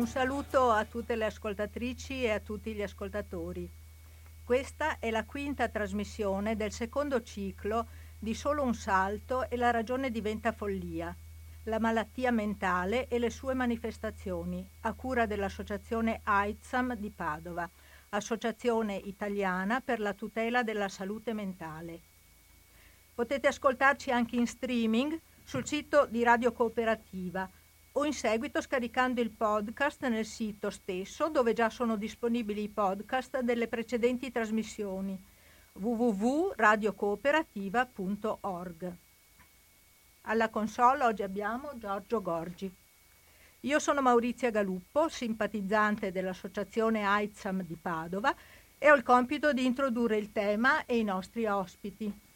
Un saluto a tutte le ascoltatrici e a tutti gli ascoltatori. Questa è la quinta trasmissione del secondo ciclo di Solo un salto e la ragione diventa follia, la malattia mentale e le sue manifestazioni, a cura dell'associazione AIDSAM di Padova, Associazione Italiana per la tutela della salute mentale. Potete ascoltarci anche in streaming sul sito di Radio Cooperativa o in seguito scaricando il podcast nel sito stesso dove già sono disponibili i podcast delle precedenti trasmissioni www.radiocooperativa.org. Alla console oggi abbiamo Giorgio Gorgi. Io sono Maurizia Galuppo, simpatizzante dell'Associazione AIDSAM di Padova e ho il compito di introdurre il tema e i nostri ospiti.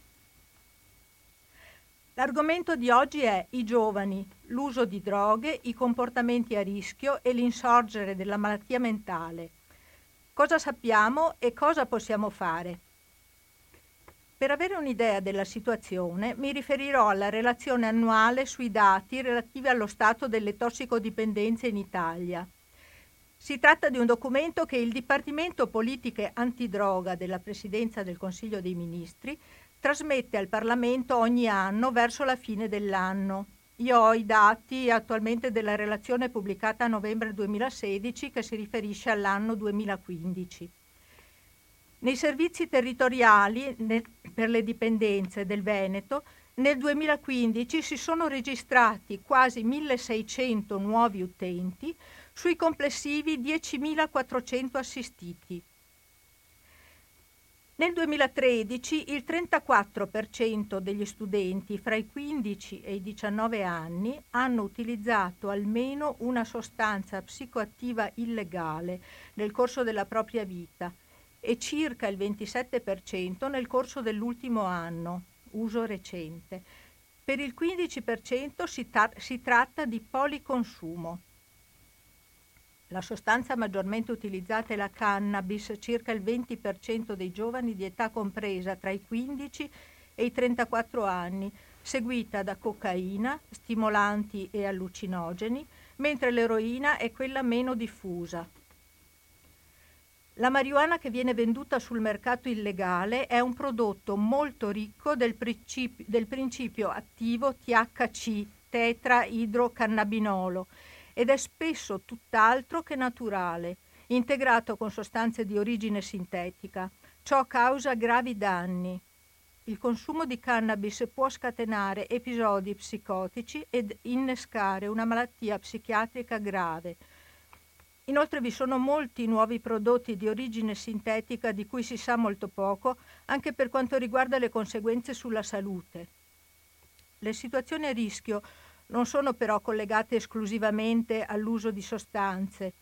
L'argomento di oggi è i giovani, l'uso di droghe, i comportamenti a rischio e l'insorgere della malattia mentale. Cosa sappiamo e cosa possiamo fare? Per avere un'idea della situazione mi riferirò alla relazione annuale sui dati relativi allo stato delle tossicodipendenze in Italia. Si tratta di un documento che il Dipartimento Politiche Antidroga della Presidenza del Consiglio dei Ministri trasmette al Parlamento ogni anno verso la fine dell'anno. Io ho i dati attualmente della relazione pubblicata a novembre 2016 che si riferisce all'anno 2015. Nei servizi territoriali nel, per le dipendenze del Veneto nel 2015 si sono registrati quasi 1600 nuovi utenti sui complessivi 10.400 assistiti. Nel 2013 il 34% degli studenti fra i 15 e i 19 anni hanno utilizzato almeno una sostanza psicoattiva illegale nel corso della propria vita e circa il 27% nel corso dell'ultimo anno, uso recente. Per il 15% si, ta- si tratta di policonsumo. La sostanza maggiormente utilizzata è la cannabis, circa il 20% dei giovani di età compresa tra i 15 e i 34 anni, seguita da cocaina, stimolanti e allucinogeni, mentre l'eroina è quella meno diffusa. La marijuana che viene venduta sul mercato illegale è un prodotto molto ricco del, principio, del principio attivo THC, tetraidrocannabinolo, ed è spesso tutt'altro che naturale, integrato con sostanze di origine sintetica. Ciò causa gravi danni. Il consumo di cannabis può scatenare episodi psicotici ed innescare una malattia psichiatrica grave. Inoltre vi sono molti nuovi prodotti di origine sintetica di cui si sa molto poco, anche per quanto riguarda le conseguenze sulla salute. Le situazioni a rischio non sono però collegate esclusivamente all'uso di sostanze.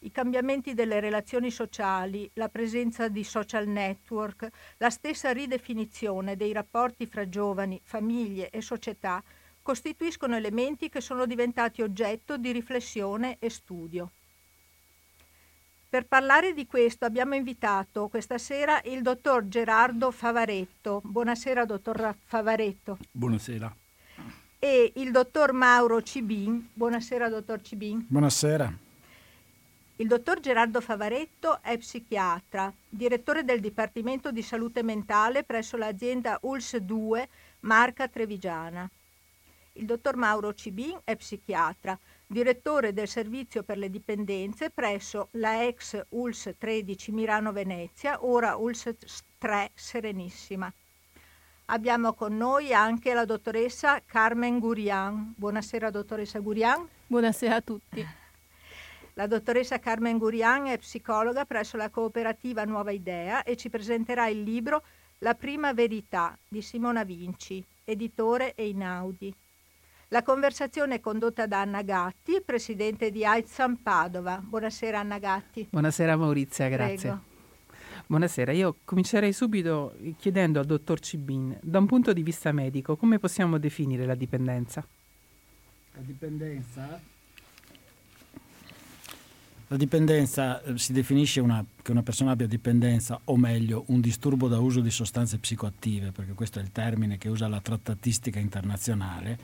I cambiamenti delle relazioni sociali, la presenza di social network, la stessa ridefinizione dei rapporti fra giovani, famiglie e società costituiscono elementi che sono diventati oggetto di riflessione e studio. Per parlare di questo abbiamo invitato questa sera il dottor Gerardo Favaretto. Buonasera, dottor Favaretto. Buonasera e il dottor Mauro Cibin. Buonasera, dottor Cibin. Buonasera. Il dottor Gerardo Favaretto è psichiatra, direttore del Dipartimento di Salute Mentale presso l'azienda ULS 2, Marca Trevigiana. Il dottor Mauro Cibin è psichiatra, direttore del servizio per le dipendenze presso la ex ULS 13 Milano Venezia, ora ULS 3 Serenissima. Abbiamo con noi anche la dottoressa Carmen Gurian. Buonasera dottoressa Gurian. Buonasera a tutti. La dottoressa Carmen Gurian è psicologa presso la cooperativa Nuova Idea e ci presenterà il libro La prima verità di Simona Vinci, editore Einaudi. La conversazione è condotta da Anna Gatti, presidente di AIDSAM Padova. Buonasera Anna Gatti. Buonasera Maurizia, grazie. Prego. Buonasera, io comincerei subito chiedendo al dottor Cibin, da un punto di vista medico, come possiamo definire la dipendenza? La dipendenza, la dipendenza eh, si definisce una, che una persona abbia dipendenza, o meglio, un disturbo da uso di sostanze psicoattive, perché questo è il termine che usa la trattatistica internazionale,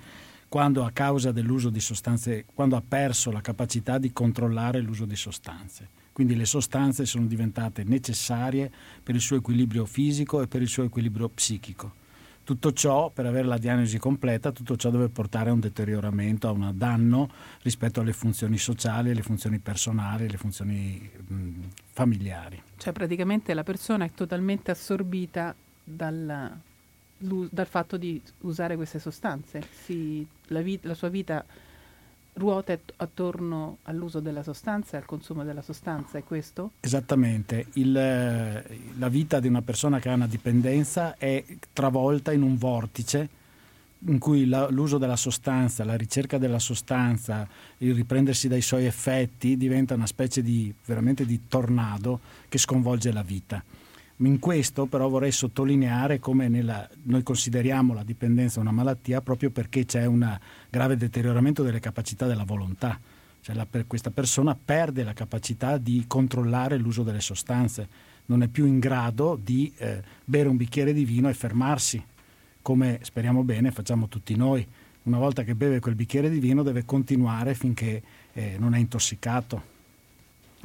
quando a causa dell'uso di sostanze, quando ha perso la capacità di controllare l'uso di sostanze. Quindi le sostanze sono diventate necessarie per il suo equilibrio fisico e per il suo equilibrio psichico. Tutto ciò, per avere la diagnosi completa, tutto ciò deve portare a un deterioramento, a un danno rispetto alle funzioni sociali, alle funzioni personali, alle funzioni mh, familiari. Cioè praticamente la persona è totalmente assorbita dal, dal fatto di usare queste sostanze. Si, la, vit- la, sua vita ruota attorno all'uso della sostanza e al consumo della sostanza, è questo? Esattamente. Il, la vita di una persona che ha una dipendenza è travolta in un vortice in cui la, l'uso della sostanza, la ricerca della sostanza, il riprendersi dai suoi effetti diventa una specie di veramente di tornado che sconvolge la vita. In questo però vorrei sottolineare come nella, noi consideriamo la dipendenza una malattia proprio perché c'è un grave deterioramento delle capacità della volontà. Cioè la, per questa persona perde la capacità di controllare l'uso delle sostanze, non è più in grado di eh, bere un bicchiere di vino e fermarsi, come speriamo bene facciamo tutti noi. Una volta che beve quel bicchiere di vino deve continuare finché eh, non è intossicato.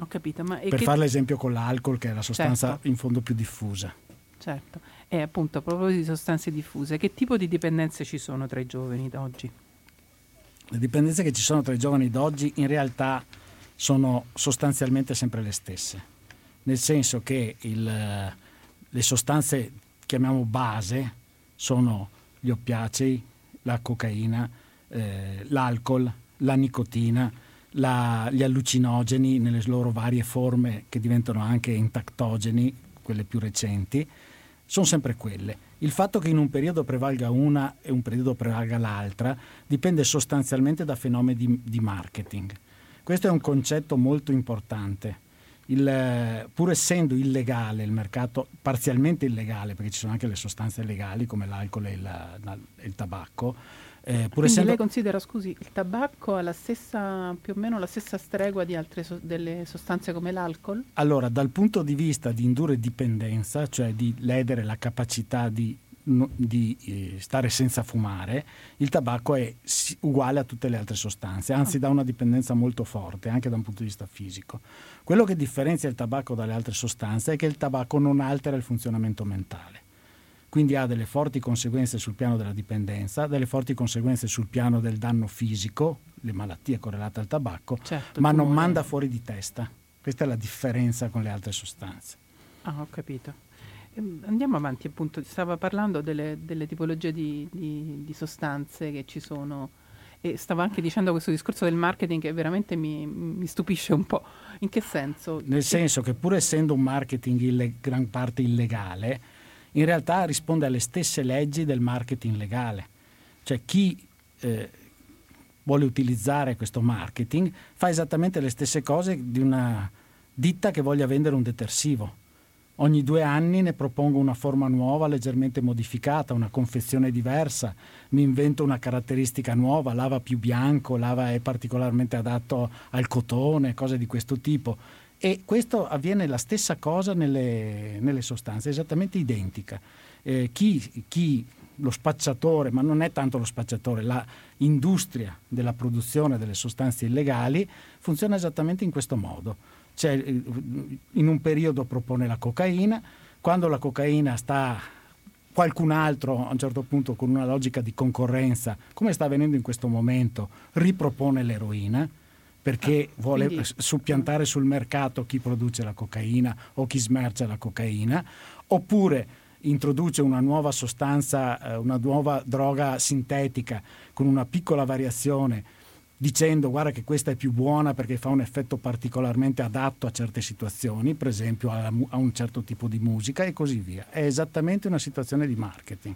Ho capito, ma per che... fare l'esempio con l'alcol, che è la sostanza certo. in fondo più diffusa. Certo, e appunto a proposito di sostanze diffuse, che tipo di dipendenze ci sono tra i giovani d'oggi? Le dipendenze che ci sono tra i giovani d'oggi in realtà sono sostanzialmente sempre le stesse, nel senso che il, le sostanze, chiamiamo base, sono gli oppiacei, la cocaina, eh, l'alcol, la nicotina, la, gli allucinogeni nelle loro varie forme che diventano anche intactogeni, quelle più recenti, sono sempre quelle. Il fatto che in un periodo prevalga una e un periodo prevalga l'altra dipende sostanzialmente da fenomeni di, di marketing. Questo è un concetto molto importante. Il, pur essendo illegale il mercato, parzialmente illegale, perché ci sono anche le sostanze legali come l'alcol e, e il tabacco, eh, pur essendo... lei considera, scusi, il tabacco ha la stessa, più o meno la stessa stregua di altre so- delle sostanze come l'alcol? Allora, dal punto di vista di indurre dipendenza, cioè di ledere la capacità di, no, di eh, stare senza fumare, il tabacco è si- uguale a tutte le altre sostanze, anzi oh. dà una dipendenza molto forte, anche da un punto di vista fisico. Quello che differenzia il tabacco dalle altre sostanze è che il tabacco non altera il funzionamento mentale quindi ha delle forti conseguenze sul piano della dipendenza, delle forti conseguenze sul piano del danno fisico, le malattie correlate al tabacco, certo, ma non manda fuori di testa. Questa è la differenza con le altre sostanze. Ah, ho capito. Ehm, andiamo avanti, appunto, stava parlando delle, delle tipologie di, di, di, sostanze che ci sono e stava anche dicendo questo discorso del marketing che veramente mi, mi stupisce un po'. In che senso? Nel senso che pur essendo un marketing in gran parte illegale, in realtà risponde alle stesse leggi del marketing legale. Cioè chi eh, vuole utilizzare questo marketing fa esattamente le stesse cose di una ditta che voglia vendere un detersivo. Ogni due anni ne propongo una forma nuova, leggermente modificata, una confezione diversa, mi invento una caratteristica nuova, lava più bianco, lava è particolarmente adatto al cotone, cose di questo tipo e questo avviene la stessa cosa nelle, nelle sostanze, esattamente identica. Eh, chi, chi, lo spacciatore, ma non è tanto lo spacciatore, la industria della produzione delle sostanze illegali funziona esattamente in questo modo. Cioè, in un periodo propone la cocaina, quando la cocaina sta qualcun altro a un certo punto con una logica di concorrenza, come sta avvenendo in questo momento, ripropone l'eroina perché ah, vuole quindi... suppiantare sul mercato chi produce la cocaina o chi smercia la cocaina, oppure introduce una nuova sostanza, eh, una nuova droga sintetica con una piccola variazione dicendo guarda che questa è più buona perché fa un effetto particolarmente adatto a certe situazioni, per esempio a, a un certo tipo di musica e così via. È esattamente una situazione di marketing.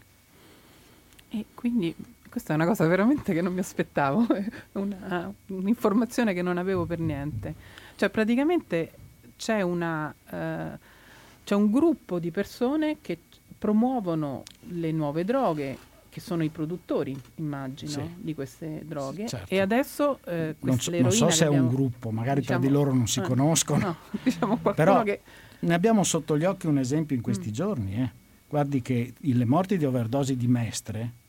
E quindi questa è una cosa veramente che non mi aspettavo, una, un'informazione che non avevo per niente. Cioè praticamente c'è, una, uh, c'è un gruppo di persone che promuovono le nuove droghe, che sono i produttori, immagino, sì. di queste droghe. Certo. E adesso eh, non, so, non so se abbiamo, è un gruppo, magari diciamo, tra di loro non si ah, conoscono. No, diciamo però che... ne abbiamo sotto gli occhi un esempio in questi mm. giorni. Eh. Guardi che le morti di overdose di Mestre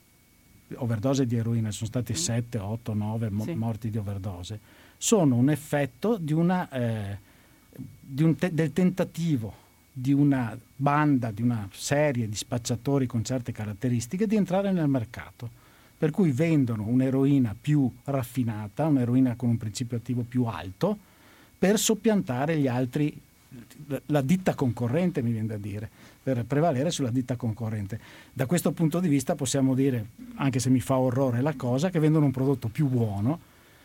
overdose di eroina, sono stati 7, 8, 9 mo- sì. morti di overdose, sono un effetto di una, eh, un te- del tentativo di una banda, di una serie di spacciatori con certe caratteristiche di entrare nel mercato. Per cui vendono un'eroina più raffinata, un'eroina con un principio attivo più alto, per soppiantare gli altri, la ditta concorrente mi viene da dire, per prevalere sulla ditta concorrente. Da questo punto di vista possiamo dire, anche se mi fa orrore la cosa, che vendono un prodotto più buono,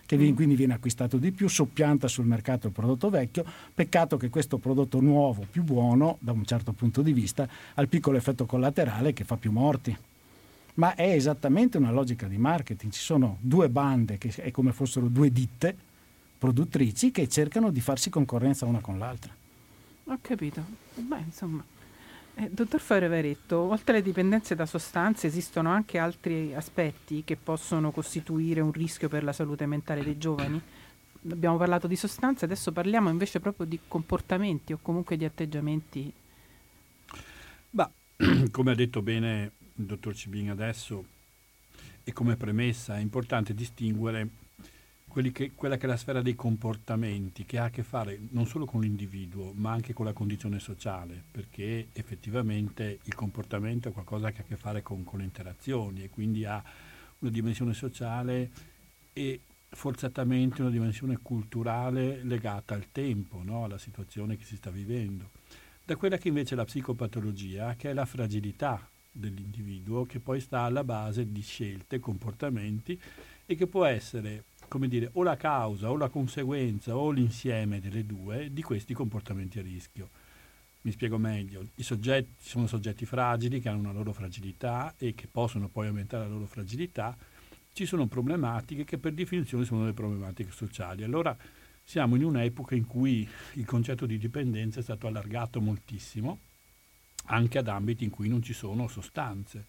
che mm. quindi viene acquistato di più, soppianta sul mercato il prodotto vecchio. Peccato che questo prodotto nuovo, più buono, da un certo punto di vista, ha il piccolo effetto collaterale che fa più morti. Ma è esattamente una logica di marketing. Ci sono due bande che è come fossero due ditte produttrici che cercano di farsi concorrenza una con l'altra. Ho capito. Beh, insomma. Eh, dottor Fioreveretto, oltre alle dipendenze da sostanze esistono anche altri aspetti che possono costituire un rischio per la salute mentale dei giovani? Abbiamo parlato di sostanze, adesso parliamo invece proprio di comportamenti o comunque di atteggiamenti. Bah, come ha detto bene il dottor Cibin adesso e come premessa è importante distinguere che, quella che è la sfera dei comportamenti, che ha a che fare non solo con l'individuo, ma anche con la condizione sociale, perché effettivamente il comportamento è qualcosa che ha a che fare con, con le interazioni e quindi ha una dimensione sociale e forzatamente una dimensione culturale legata al tempo, no? alla situazione che si sta vivendo. Da quella che invece è la psicopatologia, che è la fragilità dell'individuo, che poi sta alla base di scelte, comportamenti e che può essere come dire, o la causa o la conseguenza o l'insieme delle due di questi comportamenti a rischio. Mi spiego meglio, i soggetti sono soggetti fragili che hanno una loro fragilità e che possono poi aumentare la loro fragilità, ci sono problematiche che per definizione sono delle problematiche sociali. Allora siamo in un'epoca in cui il concetto di dipendenza è stato allargato moltissimo, anche ad ambiti in cui non ci sono sostanze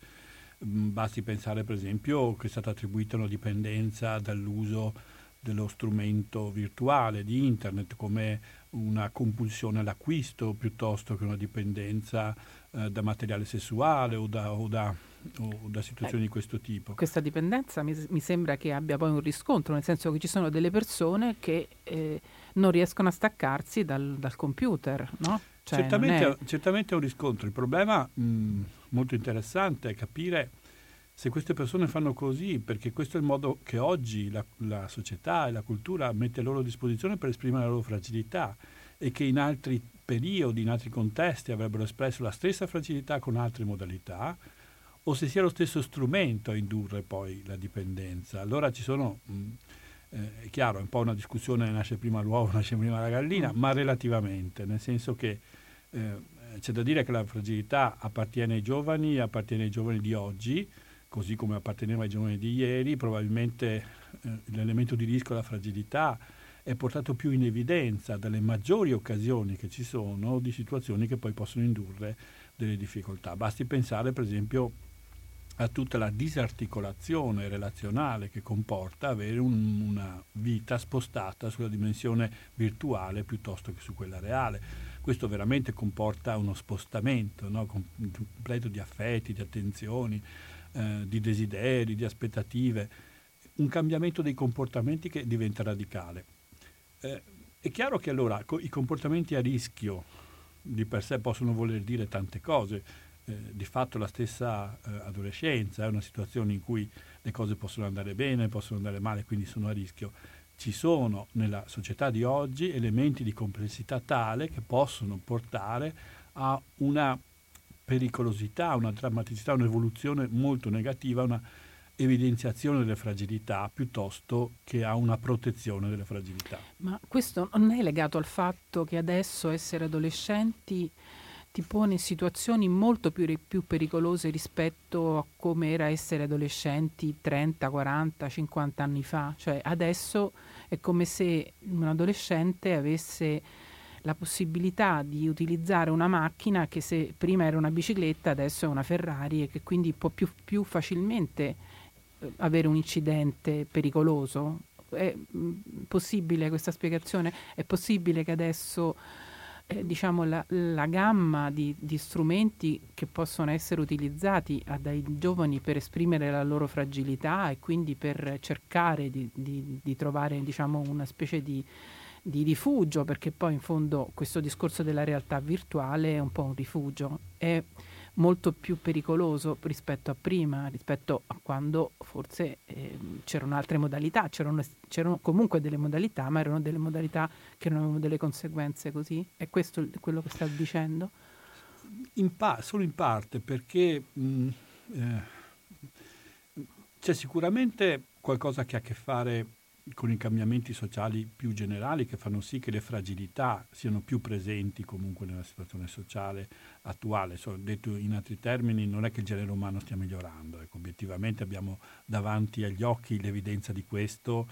basti pensare per esempio che è stata attribuita una dipendenza dall'uso dello strumento virtuale di internet come una compulsione all'acquisto piuttosto che una dipendenza eh, da materiale sessuale o da, o da, o da situazioni eh, di questo tipo. Questa dipendenza mi, mi, sembra che abbia poi un riscontro, nel senso che ci sono delle persone che eh, non riescono a staccarsi dal, dal computer, no? Cioè, certamente, è... certamente, è... un riscontro. Il problema mh, molto interessante è capire se queste persone fanno così, perché questo è il modo che oggi la, la società e la cultura mette a loro disposizione per esprimere la loro fragilità e che in altri periodi, in altri contesti avrebbero espresso la stessa fragilità con altre modalità, o se sia lo stesso strumento a indurre poi la dipendenza. Allora ci sono, mh, eh, è chiaro, è un po' una discussione, nasce prima l'uovo, nasce prima la gallina, mm. ma relativamente, nel senso che eh, c'è da dire che la fragilità appartiene ai giovani, appartiene ai giovani di oggi, così come apparteneva ai giovani di ieri, probabilmente eh, l'elemento di rischio, la fragilità, è portato più in evidenza dalle maggiori occasioni che ci sono di situazioni che poi possono indurre delle difficoltà. Basti pensare per esempio a tutta la disarticolazione relazionale che comporta avere un, una vita spostata sulla dimensione virtuale piuttosto che su quella reale. Questo veramente comporta uno spostamento no? completo di affetti, di attenzioni, eh, di desideri, di aspettative, un cambiamento dei comportamenti che diventa radicale. Eh, è chiaro che allora co- i comportamenti a rischio di per sé possono voler dire tante cose, eh, di fatto la stessa eh, adolescenza è una situazione in cui le cose possono andare bene, possono andare male, quindi sono a rischio. Ci sono nella società di oggi elementi di complessità tale che possono portare a una pericolosità, una drammaticità, un'evoluzione molto negativa, una evidenziazione delle fragilità piuttosto che a una protezione delle fragilità. Ma questo non è legato al fatto che adesso essere adolescenti ti pone in situazioni molto più, più, pericolose rispetto a come era essere adolescenti 30, 40, 50 anni fa. Cioè adesso è come se un adolescente avesse la possibilità di utilizzare una macchina che se prima era una bicicletta adesso è una Ferrari e che quindi può più, più facilmente eh, avere un incidente pericoloso. È mm, possibile questa spiegazione? È possibile che adesso eh, diciamo, la, la, gamma di, di, strumenti che possono essere utilizzati dai giovani per esprimere la loro fragilità e quindi per cercare di, di, di trovare diciamo, una specie di, rifugio, perché poi in fondo questo discorso della realtà virtuale è un po' un rifugio. È, molto più pericoloso rispetto a prima, rispetto a quando forse eh, c'erano altre modalità, c'erano, c'erano, comunque delle modalità, ma erano delle modalità che non avevano delle conseguenze così. È questo quello che sta dicendo? In pa- solo in parte, perché mh, eh, c'è sicuramente qualcosa che ha a che fare con i cambiamenti sociali più generali che fanno sì che le fragilità siano più presenti comunque nella situazione sociale attuale. So, detto in altri termini, non è che il genere umano stia migliorando, ecco, obiettivamente abbiamo davanti agli occhi l'evidenza di questo,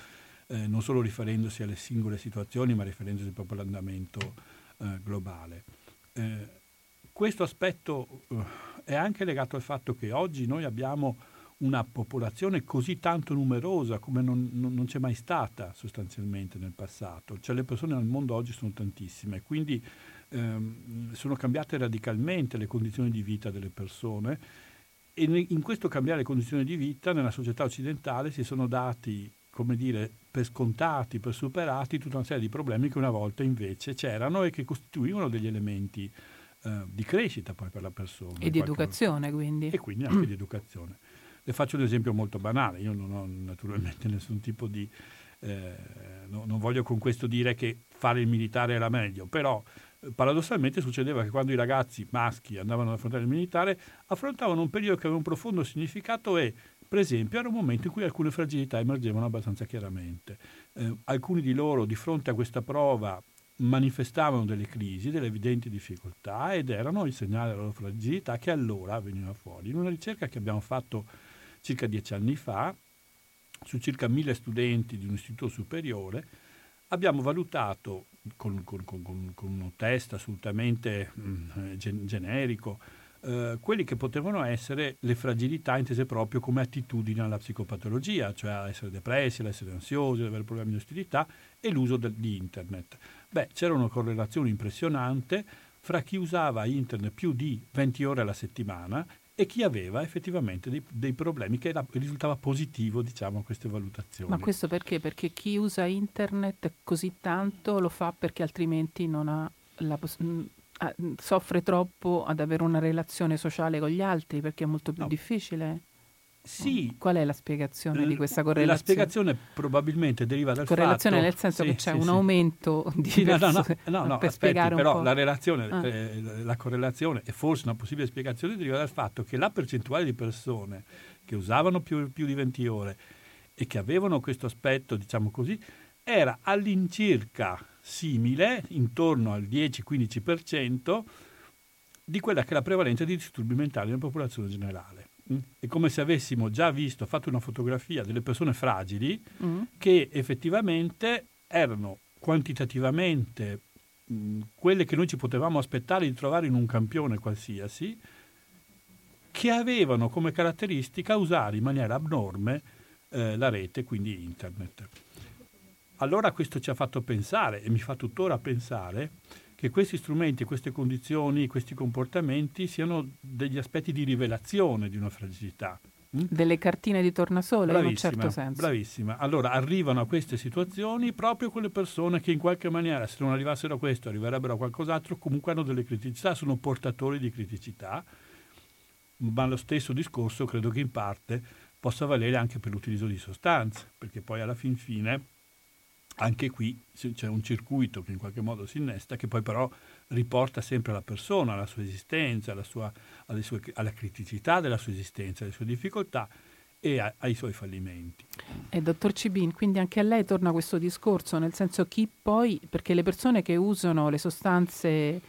eh, non solo riferendosi alle singole situazioni, ma riferendosi proprio all'andamento eh, globale. Eh, questo aspetto eh, è anche legato al fatto che oggi noi abbiamo una popolazione così tanto numerosa come non, non, c'è mai stata sostanzialmente nel passato. Cioè le persone nel mondo oggi sono tantissime, quindi ehm, sono cambiate radicalmente le condizioni di vita delle persone e in questo cambiare condizioni di vita nella società occidentale si sono dati, come dire, per scontati, per superati tutta una serie di problemi che una volta invece c'erano e che costituivano degli elementi eh, di crescita poi per la persona. E di educazione volta. quindi. E quindi anche di educazione. Le faccio un esempio molto banale, io non ho naturalmente nessun tipo di... Eh, no, non voglio con questo dire che fare il militare era meglio, però eh, paradossalmente succedeva che quando i ragazzi maschi andavano ad affrontare il militare affrontavano un periodo che aveva un profondo significato e per esempio era un momento in cui alcune fragilità emergevano abbastanza chiaramente. Eh, alcuni di loro di fronte a questa prova manifestavano delle crisi, delle evidenti difficoltà ed erano il segnale della loro fragilità che allora veniva fuori. In una ricerca che abbiamo fatto circa dieci anni fa, su circa mille studenti di un istituto superiore, abbiamo valutato con, con, con, con un test assolutamente mh, mm, gen- generico eh, quelli che potevano essere le fragilità intese proprio come attitudini alla psicopatologia, cioè essere depressi, essere ansiosi, ad avere problemi di ostilità e l'uso de- di internet. Beh, c'era una correlazione impressionante fra chi usava internet più di 20 ore alla settimana e chi aveva effettivamente dei, dei problemi che era, risultava positivo diciamo, a queste valutazioni. Ma questo perché? Perché chi usa internet così tanto lo fa perché altrimenti non ha la possibilità soffre troppo ad avere una relazione sociale con gli altri perché è molto più no. difficile? Sì. Qual è la spiegazione di questa correlazione? La spiegazione probabilmente deriva dal correlazione fatto... nel senso sì, che c'è sì, un sì. aumento di sì, no, no, no, no, no per aspetti, però la, relazione, ah. eh, la correlazione e forse una possibile spiegazione deriva dal fatto che la percentuale di persone che usavano più, più di 20 ore e che avevano questo aspetto, diciamo così, era all'incirca simile, intorno al 10-15%, di quella che è la prevalenza di disturbi mentali nella popolazione generale. Mm? È come se avessimo già visto, fatto una fotografia delle persone fragili mm. che effettivamente erano quantitativamente mh, mm, quelle che noi ci potevamo aspettare di trovare in un campione qualsiasi, che avevano come caratteristica usare in maniera abnorme eh, la rete, quindi internet. Allora questo ci ha fatto pensare e mi fa tuttora pensare che questi strumenti, queste condizioni, questi comportamenti siano degli aspetti di rivelazione di una fragilità. Mm? Delle cartine di tornasole in un certo senso. Bravissima. Allora arrivano a queste situazioni proprio quelle persone che in qualche maniera, se non arrivassero a questo, arriverebbero a qualcos'altro, comunque hanno delle criticità, sono portatori di criticità. Ma lo stesso discorso credo che in parte possa valere anche per l'utilizzo di sostanze, perché poi alla fin fine anche qui c'è un circuito che in qualche modo si innesta, che poi però riporta sempre alla persona, alla sua esistenza, alla, sua, sue, alla criticità della sua esistenza, alle sue difficoltà e a, ai suoi fallimenti. E dottor Cibin, quindi anche a lei torna questo discorso, nel senso chi poi, perché le persone che usano le sostanze,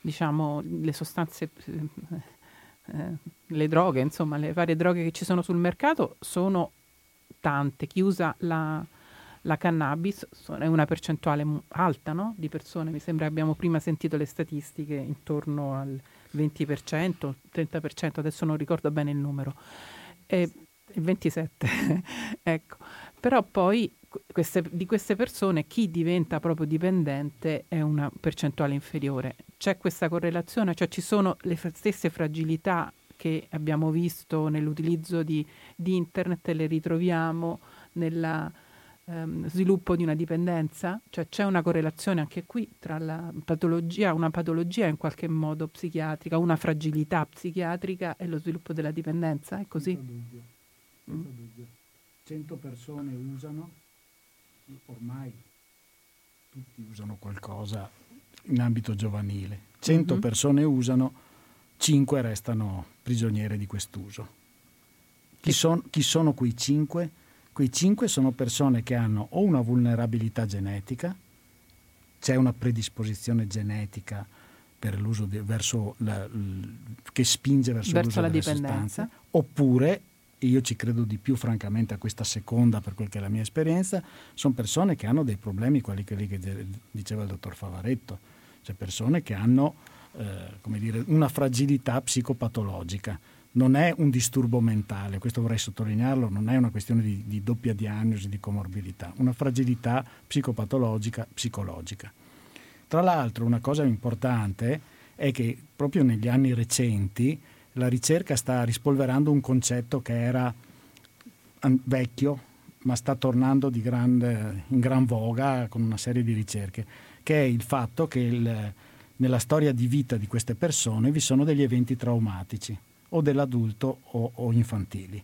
diciamo, le sostanze, eh, le droghe, insomma, le varie droghe che ci sono sul mercato sono tante. Chi usa la la cannabis è una percentuale alta no? di persone, mi sembra abbiamo prima sentito le statistiche intorno al 20%, 30%, adesso non ricordo bene il numero, e, 27, ecco. Però poi queste, di queste persone chi diventa proprio dipendente è una percentuale inferiore. C'è questa correlazione, cioè ci sono le stesse fragilità che abbiamo visto nell'utilizzo di, di internet le ritroviamo nel ehm, sviluppo di una dipendenza? Cioè c'è una correlazione anche qui tra la patologia, una patologia in qualche modo psichiatrica, una fragilità psichiatrica e lo sviluppo della dipendenza? È così? Senza dubbio. Senza mm. dubbio. 100 persone usano, ormai tutti usano qualcosa in ambito giovanile, 100 mm-hmm. persone usano, 5 restano prigioniere di quest'uso. Chi, son, chi sono quei 5? Quei 5 sono persone che hanno o una vulnerabilità genetica, c'è una predisposizione genetica per l'uso di, verso la, che spinge verso, verso l'uso la dipendenza. sostanze, oppure e io ci credo di più francamente a questa seconda per quel che è la mia esperienza, sono persone che hanno dei problemi, quelli che, diceva il dottor Favaretto, cioè persone che hanno eh, dire, una fragilità psicopatologica. Non è un disturbo mentale, questo vorrei sottolinearlo, non è una questione di, di doppia diagnosi di comorbidità, una fragilità psicopatologica, psicologica. Tra l'altro una cosa importante è che proprio negli anni recenti la ricerca sta rispolverando un concetto che era vecchio, ma sta tornando grande, in gran voga con una serie di ricerche, che è il fatto che il, nella storia di vita di queste persone vi sono degli eventi traumatici, o dell'adulto o, o infantili.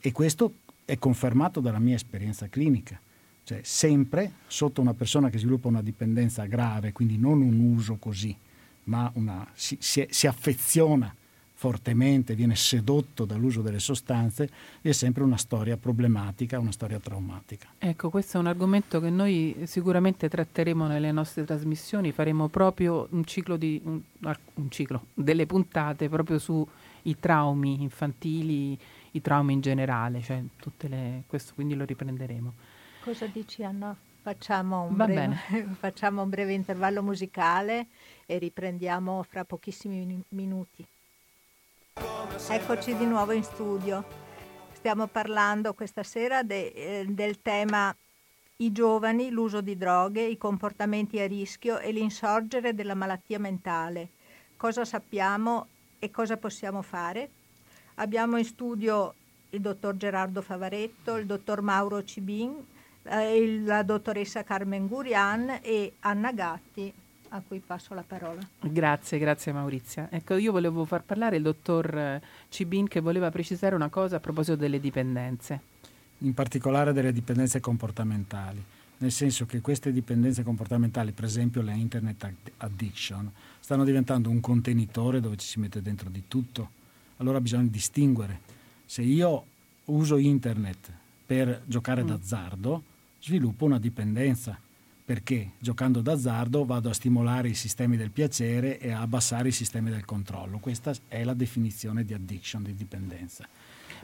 E questo è confermato dalla mia esperienza clinica. Cioè, sempre sotto una persona che sviluppa una dipendenza grave, quindi non un uso così, ma una, si, si, si affeziona fortemente, viene sedotto dall'uso delle sostanze, è sempre una storia problematica, una storia traumatica. Ecco, questo è un argomento che noi sicuramente tratteremo nelle nostre trasmissioni, faremo proprio un ciclo, di, un, un ciclo delle puntate proprio sui traumi infantili, i traumi in generale, cioè tutte le, questo quindi lo riprenderemo. Cosa dici Anna? Facciamo un, breve, facciamo un breve intervallo musicale e riprendiamo fra pochissimi minuti. Eccoci di nuovo in studio. Stiamo parlando questa sera de, eh, del tema i giovani, l'uso di droghe, i comportamenti a rischio e l'insorgere della malattia mentale. Cosa sappiamo e cosa possiamo fare? Abbiamo in studio il dottor Gerardo Favaretto, il dottor Mauro Cibin, eh, la dottoressa Carmen Gurian e Anna Gatti, a cui passo la parola. Grazie, grazie Maurizia. Ecco, io volevo far parlare il dottor eh, Cibin che voleva precisare una cosa a proposito delle dipendenze. In particolare delle dipendenze comportamentali, nel senso che queste dipendenze comportamentali, per esempio la internet addiction, stanno diventando un contenitore dove ci si mette dentro di tutto. Allora bisogna distinguere. Se io uso internet per giocare mm. d'azzardo, sviluppo una dipendenza perché giocando d'azzardo vado a stimolare i sistemi del piacere e a abbassare i sistemi del controllo. Questa è la definizione di addiction, di dipendenza.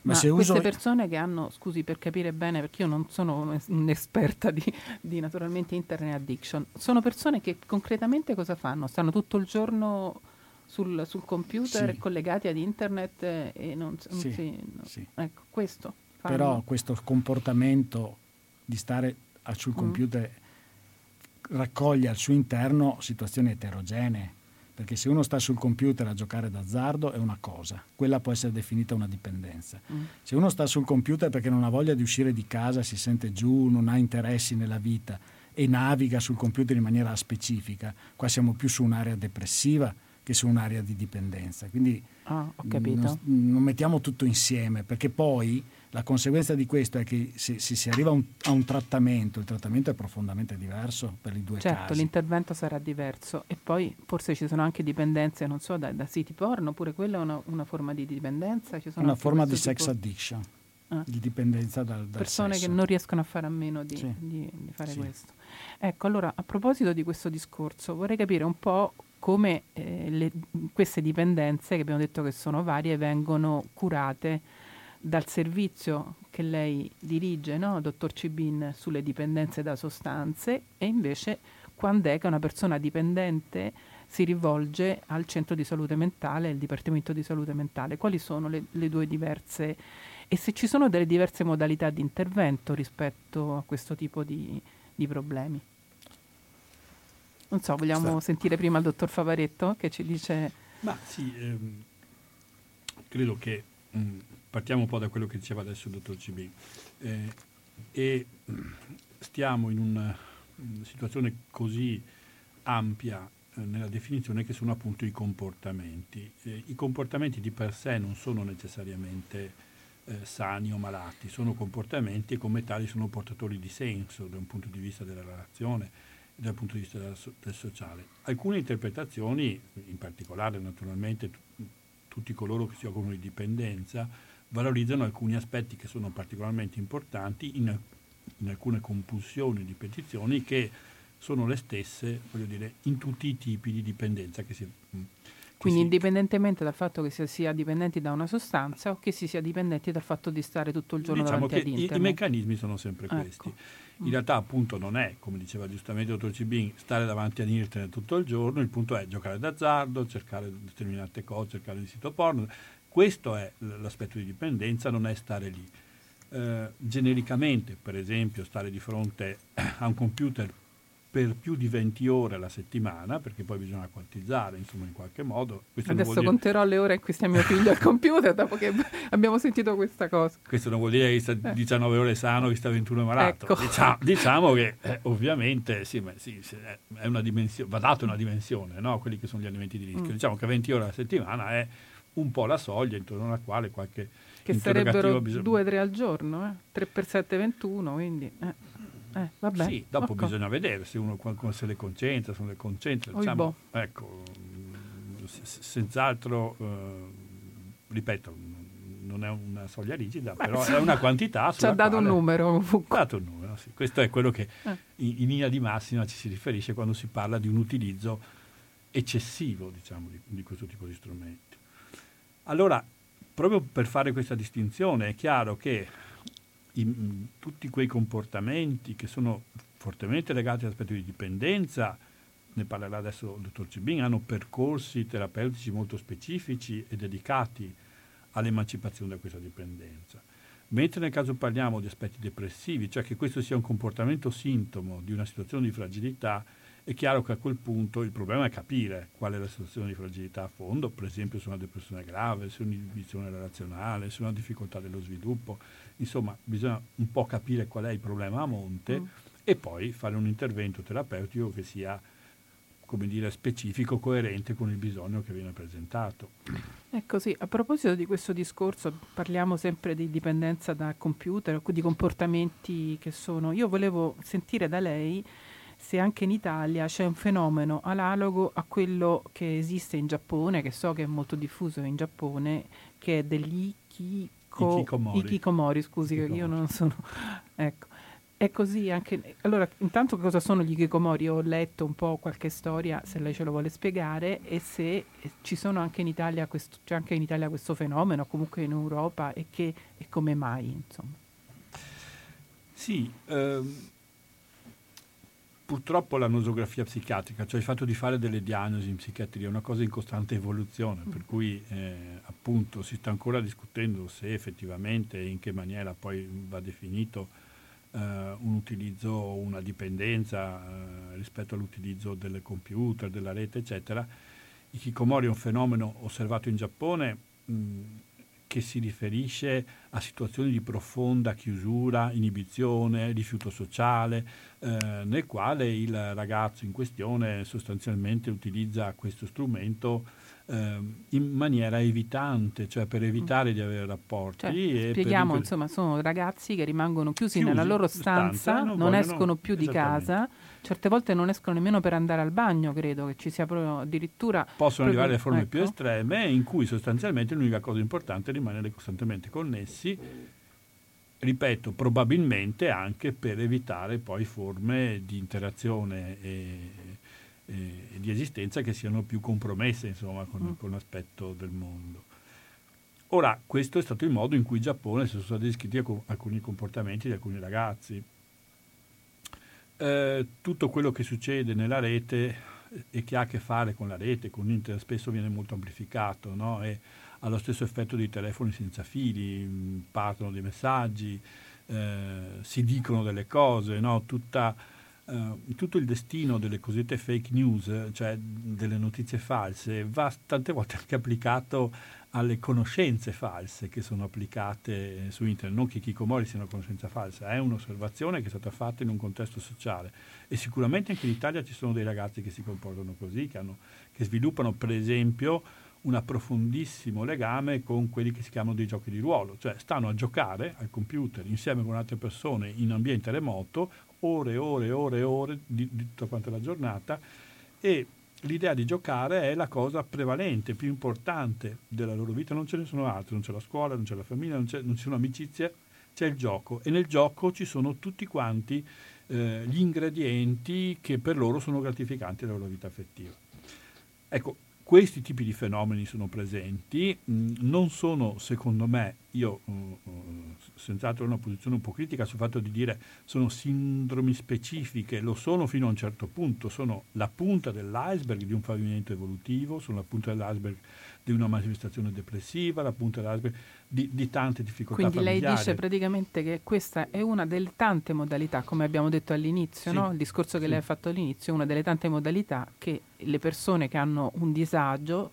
Ma, Ma se queste uso... persone che hanno, scusi per capire bene, perché io non sono un'esperta di, di naturalmente internet addiction, sono persone che concretamente cosa fanno? Stanno tutto il giorno sul, sul computer sì. collegati ad internet e non, non sì, si... No. Sì. Ecco, questo. Fanno. Però questo comportamento di stare sul mm. computer mm raccoglie al suo interno situazioni eterogenee, perché se uno sta sul computer a giocare d'azzardo è una cosa, quella può essere definita una dipendenza. Mm. Se uno sta sul computer perché non ha voglia di uscire di casa, si sente giù, non ha interessi nella vita e naviga sul computer in maniera specifica, qua siamo più su un'area depressiva che su un'area di dipendenza. Quindi ah, non, non mettiamo tutto insieme, perché poi la conseguenza di questo è che se, se si arriva a un, a un, trattamento, il trattamento è profondamente diverso per i due certo, casi. Certo, l'intervento sarà diverso e poi forse ci sono anche dipendenze, non so, da, da siti porno, oppure quella è una, una forma di dipendenza? una forma di sex addiction, ah. di dipendenza dal, dal Persone sesso. che non riescono a fare a meno di, sì. di, di fare sì. questo. Ecco, allora, a proposito di questo discorso, vorrei capire un po' come eh, le, queste dipendenze, che abbiamo detto che sono varie, vengono curate dal servizio che lei dirige, no, dottor Cibin, sulle dipendenze da sostanze e invece quando è che una persona dipendente si rivolge al centro di salute mentale, al dipartimento di salute mentale. Quali sono le, le due diverse e se ci sono delle diverse modalità di intervento rispetto a questo tipo di, di problemi? Non so, vogliamo sì. sentire prima il dottor Favaretto che ci dice... Ma sì, ehm, credo che partiamo un po' da quello che diceva adesso il dottor CB. Eh, e mm, stiamo in una, una situazione così ampia eh, nella definizione che sono appunto i comportamenti. Eh, I comportamenti di per sé non sono necessariamente eh, sani o malati, sono comportamenti e come tali sono portatori di senso da un punto di vista della relazione dal punto di vista del, sociale. Alcune interpretazioni, in particolare naturalmente tutti coloro che si occupano di dipendenza, valorizzano alcuni aspetti che sono particolarmente importanti in, in alcune compulsioni di petizioni che sono le stesse, voglio dire, in tutti i tipi di dipendenza che si, quindi sì. indipendentemente dal fatto che si sia dipendenti da una sostanza o che si sia dipendenti dal fatto di stare tutto il giorno diciamo davanti ad internet. I, I meccanismi sono sempre ecco. questi. In realtà appunto non è, come diceva giustamente il dottor Cibin, stare davanti ad internet tutto il giorno, il punto è giocare d'azzardo, cercare determinate cose, cercare il sito porno. Questo è l'aspetto di dipendenza, non è stare lì. Eh, genericamente, per esempio, stare di fronte a un computer per più di 20 ore alla settimana, perché poi bisogna quantizzare, insomma, in qualche modo. Questo Adesso dire... conterò le ore in cui sta mio figlio al computer, dopo che abbiamo sentito questa cosa. Questo non vuol dire che sta 19 eh. ore sano, che sta 21 malato. Ecco. Diciamo, diciamo, che eh, ovviamente sì, sì, è una dimensione, va data una dimensione, no? quelli che sono gli alimenti di rischio. Mm. Diciamo che 20 ore alla settimana è un po' la soglia intorno alla quale qualche... Che sarebbero 2-3 al giorno, eh? 3 per 7 21, quindi... Eh. Eh, vabbè, sì, dopo okay. bisogna vedere se uno se le concentra, se non le concentra. Diciamo, ecco, senz'altro, eh, ripeto, non è una soglia rigida, Beh, però è una quantità. Ci ha dato un numero. dato un numero, sì. Questo è quello che eh. in, in, linea di massima ci si riferisce quando si parla di un utilizzo eccessivo, diciamo, di, di questo tipo di strumenti. Allora, proprio per fare questa distinzione, è chiaro che i, tutti quei comportamenti che sono fortemente legati all'aspetto di dipendenza, ne parlerà adesso il dottor Cibin, hanno percorsi terapeutici molto specifici e dedicati all'emancipazione da questa dipendenza. Mentre nel caso parliamo di aspetti depressivi, cioè che questo sia un comportamento sintomo di una situazione di fragilità, è chiaro che a quel punto il problema è capire qual è la situazione di fragilità a fondo, per esempio se una depressione grave, se un'inibizione relazionale, se una difficoltà dello sviluppo, insomma bisogna un po' capire qual è il problema a monte mm. e poi fare un intervento terapeutico che sia come dire, specifico, coerente con il bisogno che viene presentato. È così, a proposito di questo discorso, parliamo sempre di dipendenza da computer, di comportamenti che sono... Io volevo sentire da lei se anche in Italia c'è un fenomeno analogo a quello che esiste in Giappone, che so che è molto diffuso in Giappone, che è degli ikiko, ikikomori. ikikomori, scusi, ikikomori. io non sono... ecco. È così anche... Allora, intanto cosa sono gli ikikomori? Ho letto un po' qualche storia, se lei ce lo vuole spiegare, e se ci sono anche in Italia questo, c'è anche in Italia questo fenomeno, comunque in Europa, e, che, e come mai, insomma. Sì, ehm, purtroppo la nosografia psichiatrica, cioè il fatto di fare delle diagnosi in psichiatria, è una cosa in costante evoluzione, per cui eh, appunto si sta ancora discutendo se effettivamente e in che maniera poi va definito eh, un utilizzo o una dipendenza eh, rispetto all'utilizzo del computer, della rete, eccetera. Il Kikomori è un fenomeno osservato in Giappone. Mh, che si riferisce a situazioni di profonda chiusura, inibizione, rifiuto sociale, eh, nel quale il ragazzo in questione sostanzialmente utilizza questo strumento eh, in maniera evitante, cioè per evitare di avere rapporti. Cioè, spieghiamo, per... insomma, sono ragazzi che rimangono chiusi, chiusi nella loro stanza, stanza non, non escono più di casa, certe volte non escono nemmeno per andare al bagno, credo che ci sia proprio addirittura... Possono arrivare alle forme ecco. più estreme in cui sostanzialmente l'unica cosa importante è rimanere costantemente connessi ripeto, probabilmente anche per evitare poi forme di interazione e, e, di esistenza che siano più compromesse insomma, con, mm. con, l'aspetto del mondo. Ora, questo è stato il modo in cui in Giappone sono stati descritti alcuni comportamenti di alcuni ragazzi. Eh, tutto quello che succede nella rete e che ha a che fare con la rete, con internet, spesso viene molto amplificato no? e ha lo stesso effetto dei telefoni senza fili, partono dei messaggi, eh, si dicono delle cose, no? Tutta, eh, tutto il destino delle cosiddette fake news, cioè delle notizie false, va tante volte anche applicato alle conoscenze false che sono applicate su internet, non che Kikomori sia una conoscenza falsa, è un'osservazione che è stata fatta in un contesto sociale. E sicuramente anche in Italia ci sono dei ragazzi che si comportano così, che, hanno, che sviluppano per esempio un approfondissimo legame con quelli che si chiamano dei giochi di ruolo, cioè stanno a giocare al computer insieme con altre persone in ambiente remoto ore e ore e ore e ore di, di tutta quanta la giornata e l'idea di giocare è la cosa prevalente, più importante della loro vita, non ce ne sono altre, non c'è la scuola, non c'è la famiglia, non, non ci sono amicizie, c'è il gioco e nel gioco ci sono tutti quanti eh, gli ingredienti che per loro sono gratificanti della loro vita affettiva. Ecco, questi tipi di fenomeni sono presenti, mm, non sono secondo me, io uh, uh, senz'altro ho una posizione un po' critica sul fatto di dire sono sindromi specifiche, lo sono fino a un certo punto, sono la punta dell'iceberg di un fallimento evolutivo, sono la punta dell'iceberg di una manifestazione depressiva, la punta dell'iceberg di, di tante difficoltà Quindi familiari. lei dice praticamente che questa è una delle tante modalità, come abbiamo detto all'inizio, sì. no? il discorso che sì. lei ha fatto all'inizio, una delle tante modalità che le persone che hanno un disagio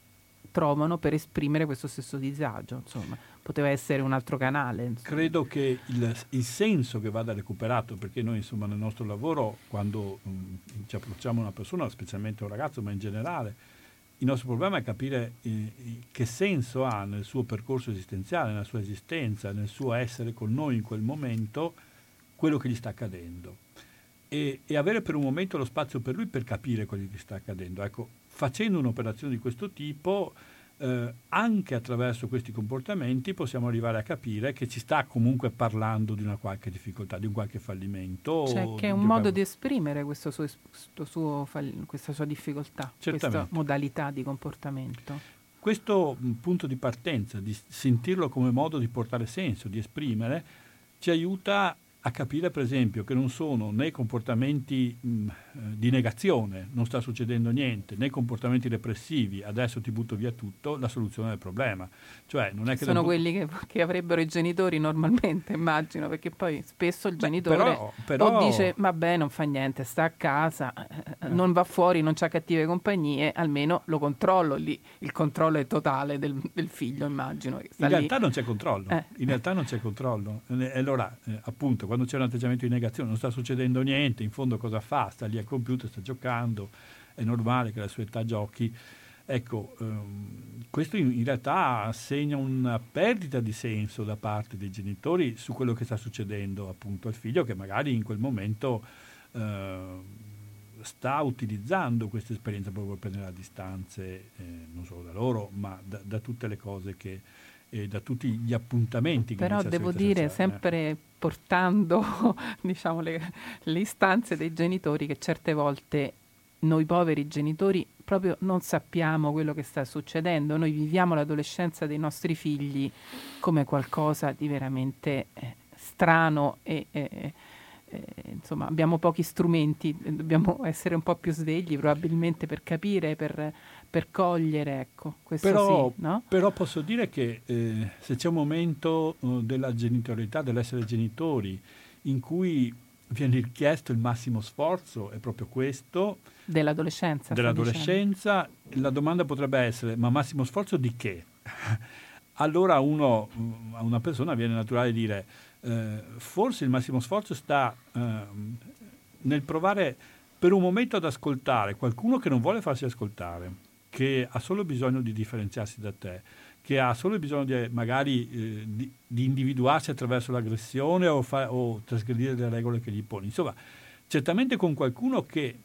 trovano per esprimere questo stesso disagio. Insomma, poteva essere un altro canale. Insomma. Credo che il, il, senso che vada recuperato, perché noi insomma nel nostro lavoro, quando mh, ci approcciamo a una persona, specialmente un ragazzo, ma in generale, il nostro problema è capire eh, che senso ha nel suo percorso esistenziale, nella sua esistenza, nel suo essere con noi in quel momento, quello che gli sta accadendo. E, e avere per un momento lo spazio per lui per capire quello che gli sta accadendo. Ecco, facendo un'operazione di questo tipo, eh, anche attraverso questi comportamenti possiamo arrivare a capire che ci sta comunque parlando di una qualche difficoltà, di un qualche fallimento. Cioè che è un modo di esprimere questo suo, questo suo fall- questa sua difficoltà, questa modalità di comportamento. Questo punto di partenza, di sentirlo come modo di portare senso, di esprimere, ci aiuta a capire per esempio che non sono né comportamenti mh, eh, di negazione, non sta succedendo niente, né comportamenti repressivi, adesso ti butto via tutto, la soluzione del problema. Cioè, non è che sono quelli che, che, avrebbero i genitori normalmente, immagino, perché poi spesso il Beh, genitore però, però... dice vabbè non fa niente, sta a casa, eh. non va fuori, non ha cattive compagnie, almeno lo controllo lì, il controllo è totale del, del figlio, immagino. In realtà non c'è controllo, eh. in realtà non c'è controllo. E allora, eh, appunto, quando c'è un atteggiamento di negazione, non sta succedendo niente, in fondo cosa fa? Sta lì al computer, sta giocando, è normale che alla sua età giochi. Ecco, ehm, questo in, in, realtà segna una perdita di senso da parte dei genitori su quello che sta succedendo appunto al figlio che magari in quel momento eh, sta utilizzando questa esperienza proprio per prendere a distanze eh, non solo da loro ma da, da tutte le cose che, e da tutti gli appuntamenti. Che Però devo dire, sociale. sempre portando diciamo, le, le istanze dei genitori, che certe volte noi poveri genitori proprio non sappiamo quello che sta succedendo, noi viviamo l'adolescenza dei nostri figli come qualcosa di veramente eh, strano e... Eh, eh, insomma abbiamo pochi strumenti, dobbiamo essere un po' più svegli probabilmente per capire, per per cogliere, ecco, questo però, sì, no? però posso dire che eh, se c'è un momento uh, della genitorialità, dell'essere genitori, in cui viene richiesto il massimo sforzo, è proprio questo. Dell'adolescenza. Dell'adolescenza, la domanda potrebbe essere, ma massimo sforzo di che? allora uno, a una persona viene naturale dire, eh, forse il massimo sforzo sta eh, nel provare per un momento ad ascoltare qualcuno che non vuole farsi ascoltare che ha solo bisogno di differenziarsi da te, che ha solo bisogno di, magari eh, di, di, individuarsi attraverso l'aggressione o, fa, o trasgredire le regole che gli poni. Insomma, certamente con qualcuno che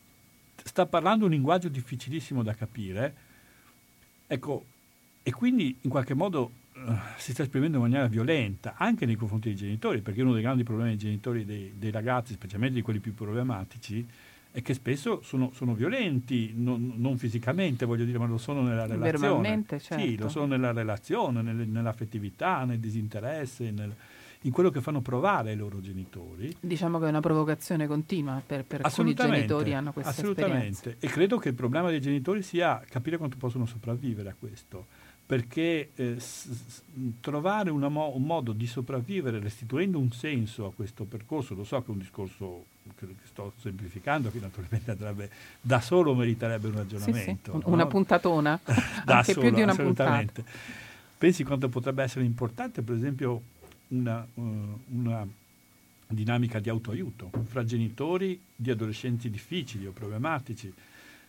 sta parlando un linguaggio difficilissimo da capire, ecco, e quindi in qualche modo si sta esprimendo in maniera violenta anche nei confronti dei genitori, perché uno dei grandi problemi dei genitori dei, dei ragazzi, specialmente di quelli più problematici, è che spesso sono, sono violenti, non, non, fisicamente voglio dire, ma lo sono nella relazione. Verbalmente, certo. Sì, lo sono nella relazione, nel, nell'affettività, nel disinteresse, nel, in quello che fanno provare ai loro genitori. Diciamo che è una provocazione continua per, per alcuni genitori hanno questa assolutamente. esperienza. E credo che il problema dei genitori sia capire quanto possono sopravvivere a questo, perché eh, s- trovare mo- un modo di sopravvivere restituendo un senso a questo percorso, lo so che è un discorso che sto semplificando, che naturalmente andrebbe da solo meriterebbe un ragionamento. Sì, sì. No? Una puntatona, da anche solo, più di una assolutamente. puntata. Pensi quanto potrebbe essere importante, per esempio, una, uh, una dinamica di autoaiuto fra genitori di adolescenti difficili o problematici,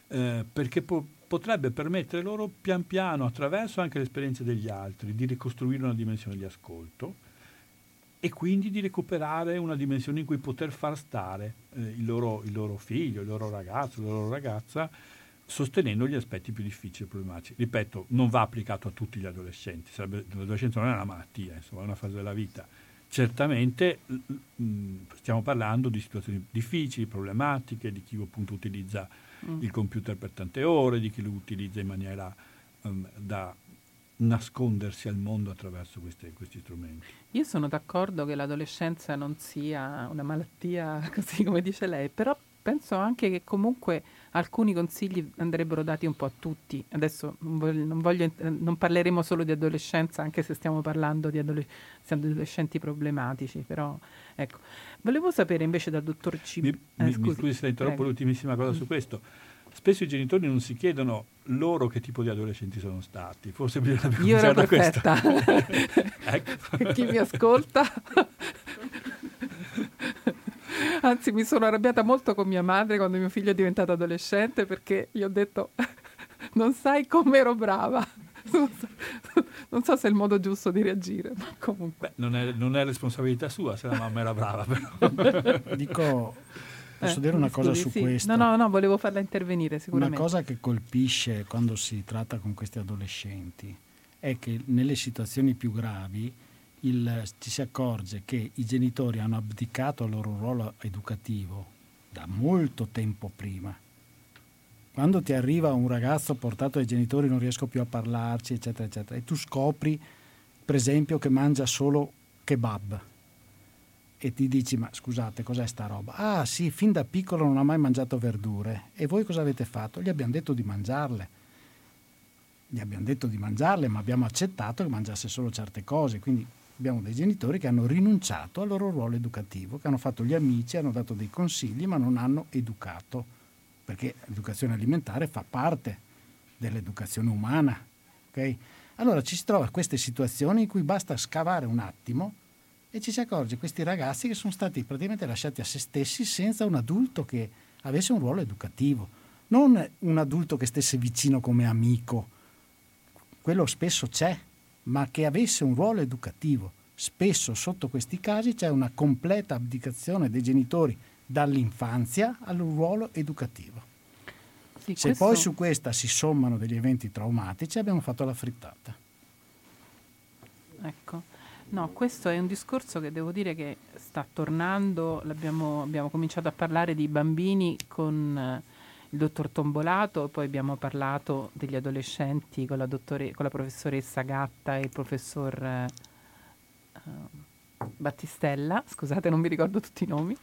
eh, perché po- potrebbe permettere loro pian piano, attraverso anche l'esperienza degli altri, di ricostruire una dimensione di ascolto e quindi di recuperare una dimensione in cui poter far stare eh, il, loro, il loro figlio, il loro ragazzo, la loro ragazza, sostenendo gli aspetti più difficili e problematici. Ripeto, non va applicato a tutti gli adolescenti, sarebbe, l'adolescenza non è una malattia, insomma, è una fase della vita. Certamente mh, stiamo parlando di situazioni difficili, problematiche, di chi appunto utilizza mm. il computer per tante ore, di chi lo utilizza in maniera um, da nascondersi al mondo attraverso queste, questi strumenti. Io sono d'accordo che l'adolescenza non sia una malattia, così come dice lei, però penso anche che comunque alcuni consigli andrebbero dati un po' a tutti. Adesso non, voglio, non, voglio, non parleremo solo di adolescenza, anche se stiamo parlando di adolescenti problematici, però ecco. Volevo sapere invece dal dottor C. Mi, eh, scusi, mi scusi se interrompo l'ultimissima cosa mm. su questo. Spesso i genitori non si chiedono loro che tipo di adolescenti sono stati. Forse bisogna ero da perfetta. ecco. Chi mi ascolta Anzi, mi sono arrabbiata molto con mia madre quando mio figlio è diventato adolescente perché gli ho detto: Non sai come ero brava. Non so, non so, se è il modo giusto di reagire, ma comunque. Beh, non, è, non, è, responsabilità sua se la mamma era brava, però. Dico. Posso eh, dire una cosa su sì. questo? No, no, no, volevo farla intervenire sicuramente. Una cosa che colpisce quando si tratta con questi adolescenti è che nelle situazioni più gravi il, ci si accorge che i genitori hanno abdicato al loro ruolo educativo da molto tempo prima. Quando ti arriva un ragazzo portato dai genitori non riesco più a parlarci, eccetera, eccetera, e tu scopri, per esempio, che mangia solo kebab e ti dici ma scusate cos'è sta roba? Ah sì, fin da piccolo non ha mai mangiato verdure e voi cosa avete fatto? Gli abbiamo detto di mangiarle. Gli abbiamo detto di mangiarle ma abbiamo accettato che mangiasse solo certe cose, quindi abbiamo dei genitori che hanno rinunciato al loro ruolo educativo, che hanno fatto gli amici, hanno dato dei consigli, ma non hanno educato, perché l'educazione alimentare fa parte dell'educazione umana. Okay? Allora ci si trova queste situazioni in cui basta scavare un attimo e ci si accorge questi ragazzi che sono stati praticamente lasciati a se stessi senza un adulto che avesse un ruolo educativo, non un adulto che stesse vicino come amico. Quello spesso c'è, ma che avesse un ruolo educativo. Spesso sotto questi casi c'è una completa abdicazione dei genitori dall'infanzia al ruolo educativo. Sì, Se questo... poi su questa si sommano degli eventi traumatici abbiamo fatto la frittata. Ecco, no, questo è un discorso che devo dire che sta tornando, abbiamo cominciato a parlare di bambini con eh, il dottor Tombolato, poi abbiamo parlato degli adolescenti con la, dottore, con la professoressa Gatta e il professor uh, Battistella, scusate non mi ricordo tutti i nomi,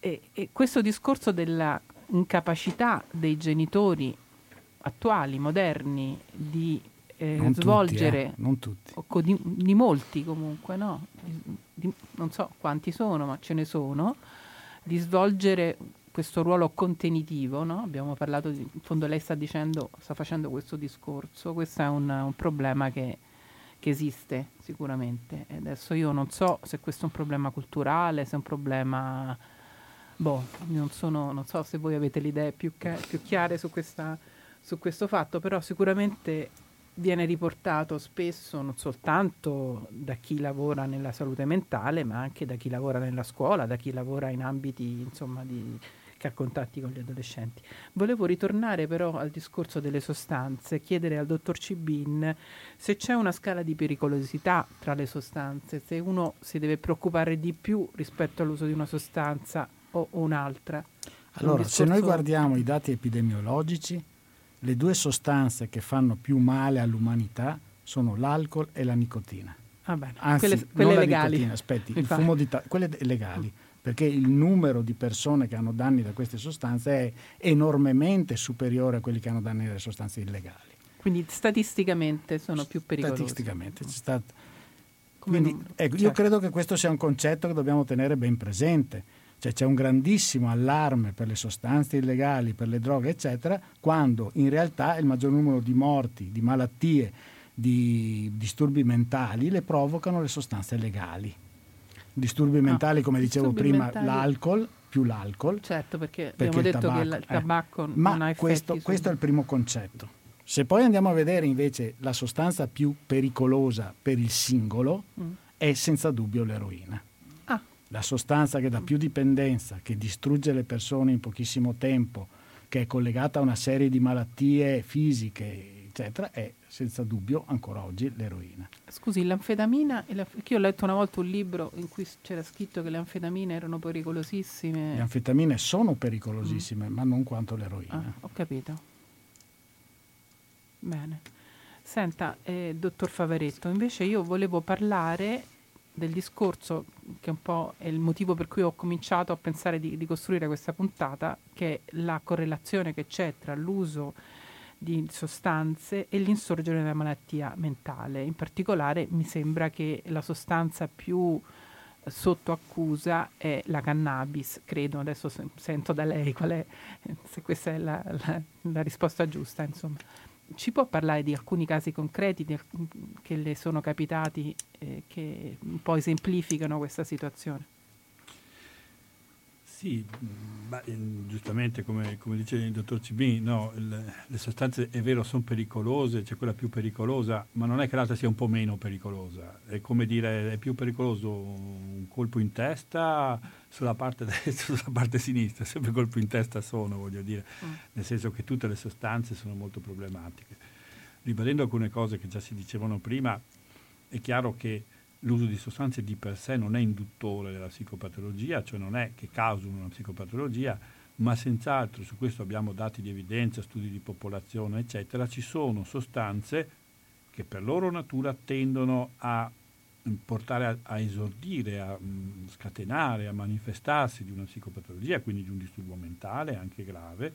e, e questo discorso della incapacità dei genitori attuali, moderni, di eh, non svolgere, tutti, eh? di, di, molti comunque, no? Di, di, non so quanti sono, ma ce ne sono, di svolgere questo ruolo contenitivo, no? abbiamo parlato, di, in fondo lei sta dicendo, sta facendo questo discorso, questo è un, un problema che, che, esiste sicuramente. E adesso io non so se questo è un problema culturale, se è un problema... Boh, non, sono, non so se voi avete le idee più, ca- più chiare su, questa, su questo fatto, però sicuramente viene riportato spesso non soltanto da chi lavora nella salute mentale, ma anche da chi lavora nella scuola, da chi lavora in ambiti insomma, di, che ha contatti con gli adolescenti. Volevo ritornare però al discorso delle sostanze, chiedere al dottor Cibin se c'è una scala di pericolosità tra le sostanze, se uno si deve preoccupare di più rispetto all'uso di una sostanza o un'altra. Allora, se noi guardiamo i dati epidemiologici, le due sostanze che fanno più male all'umanità sono l'alcol e la nicotina. Ah, bene. Anzi, quelle, quelle legali. Nicotina, aspetti, il fumo di ta- quelle legali, perché il numero di persone che hanno danni da queste sostanze è enormemente superiore a quelli che hanno danni dalle sostanze illegali. Quindi statisticamente sono più pericolosi. Statisticamente c'è stato. Quindi, ecco, certo. io credo che questo sia un concetto che dobbiamo tenere ben presente. Cioè c'è un grandissimo allarme per le sostanze illegali, per le droghe, eccetera, quando in realtà il maggior numero di morti, di malattie, di disturbi mentali le provocano le sostanze legali. Disturbi mentali, ah, come dicevo prima, mentali. l'alcol, più l'alcol. Certo, perché, perché abbiamo detto tabacco, che il tabacco eh. non ha effetti. Questo, questo è il primo concetto. Se poi andiamo a vedere invece la sostanza più pericolosa per il singolo, mm. è senza dubbio l'eroina. Ah. La sostanza che dà più dipendenza, che distrugge le persone in pochissimo tempo, che è collegata a una serie di malattie fisiche, eccetera, è senza dubbio ancora oggi l'eroina. Scusi, l'anfetamina, io ho letto una volta un libro in cui c'era scritto che le anfetamine erano pericolosissime. Le anfetamine sono pericolosissime, mm. ma non quanto l'eroina. Ah, ho capito. Bene. Senta, eh, dottor Favaretto, invece io volevo parlare del discorso che un po' è il motivo per cui ho cominciato a pensare di, di costruire questa puntata, che è la correlazione che c'è tra l'uso di sostanze e l'insorgere della malattia mentale. In particolare mi sembra che la sostanza più sotto accusa è la cannabis, credo, adesso sento da lei qual è, se questa è la, la, la risposta giusta, insomma ci può parlare di alcuni casi concreti di, che le sono capitati eh, che un po' esemplificano questa situazione? Sì, ma, eh, giustamente come, come, dice il dottor CB, no, il, le sostanze è vero sono pericolose, c'è quella più pericolosa, ma non è che l'altra sia un po' meno pericolosa. È come dire, è più pericoloso un colpo in testa sulla parte destra sulla parte sinistra, sempre colpo in testa sono, voglio dire, mm. nel senso che tutte le sostanze sono molto problematiche. Ribadendo alcune cose che già si dicevano prima, è chiaro che l'uso di sostanze di per sé non è induttore della psicopatologia, cioè non è che causano una psicopatologia, ma senz'altro, su questo abbiamo dati di evidenza, studi di popolazione, eccetera, ci sono sostanze che per loro natura tendono a portare a, a esordire, a mh, scatenare, a manifestarsi di una psicopatologia, quindi di un disturbo mentale anche grave,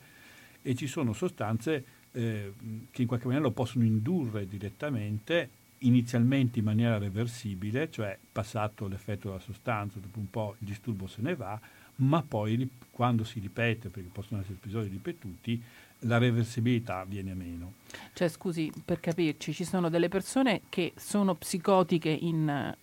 e ci sono sostanze eh, che in qualche maniera lo possono indurre direttamente inizialmente in maniera reversibile, cioè passato l'effetto della sostanza, dopo un po' il disturbo se ne va, ma poi quando si ripete, perché possono essere episodi ripetuti, la reversibilità viene meno. Cioè, scusi, per capirci, ci sono delle persone che sono psicotiche in,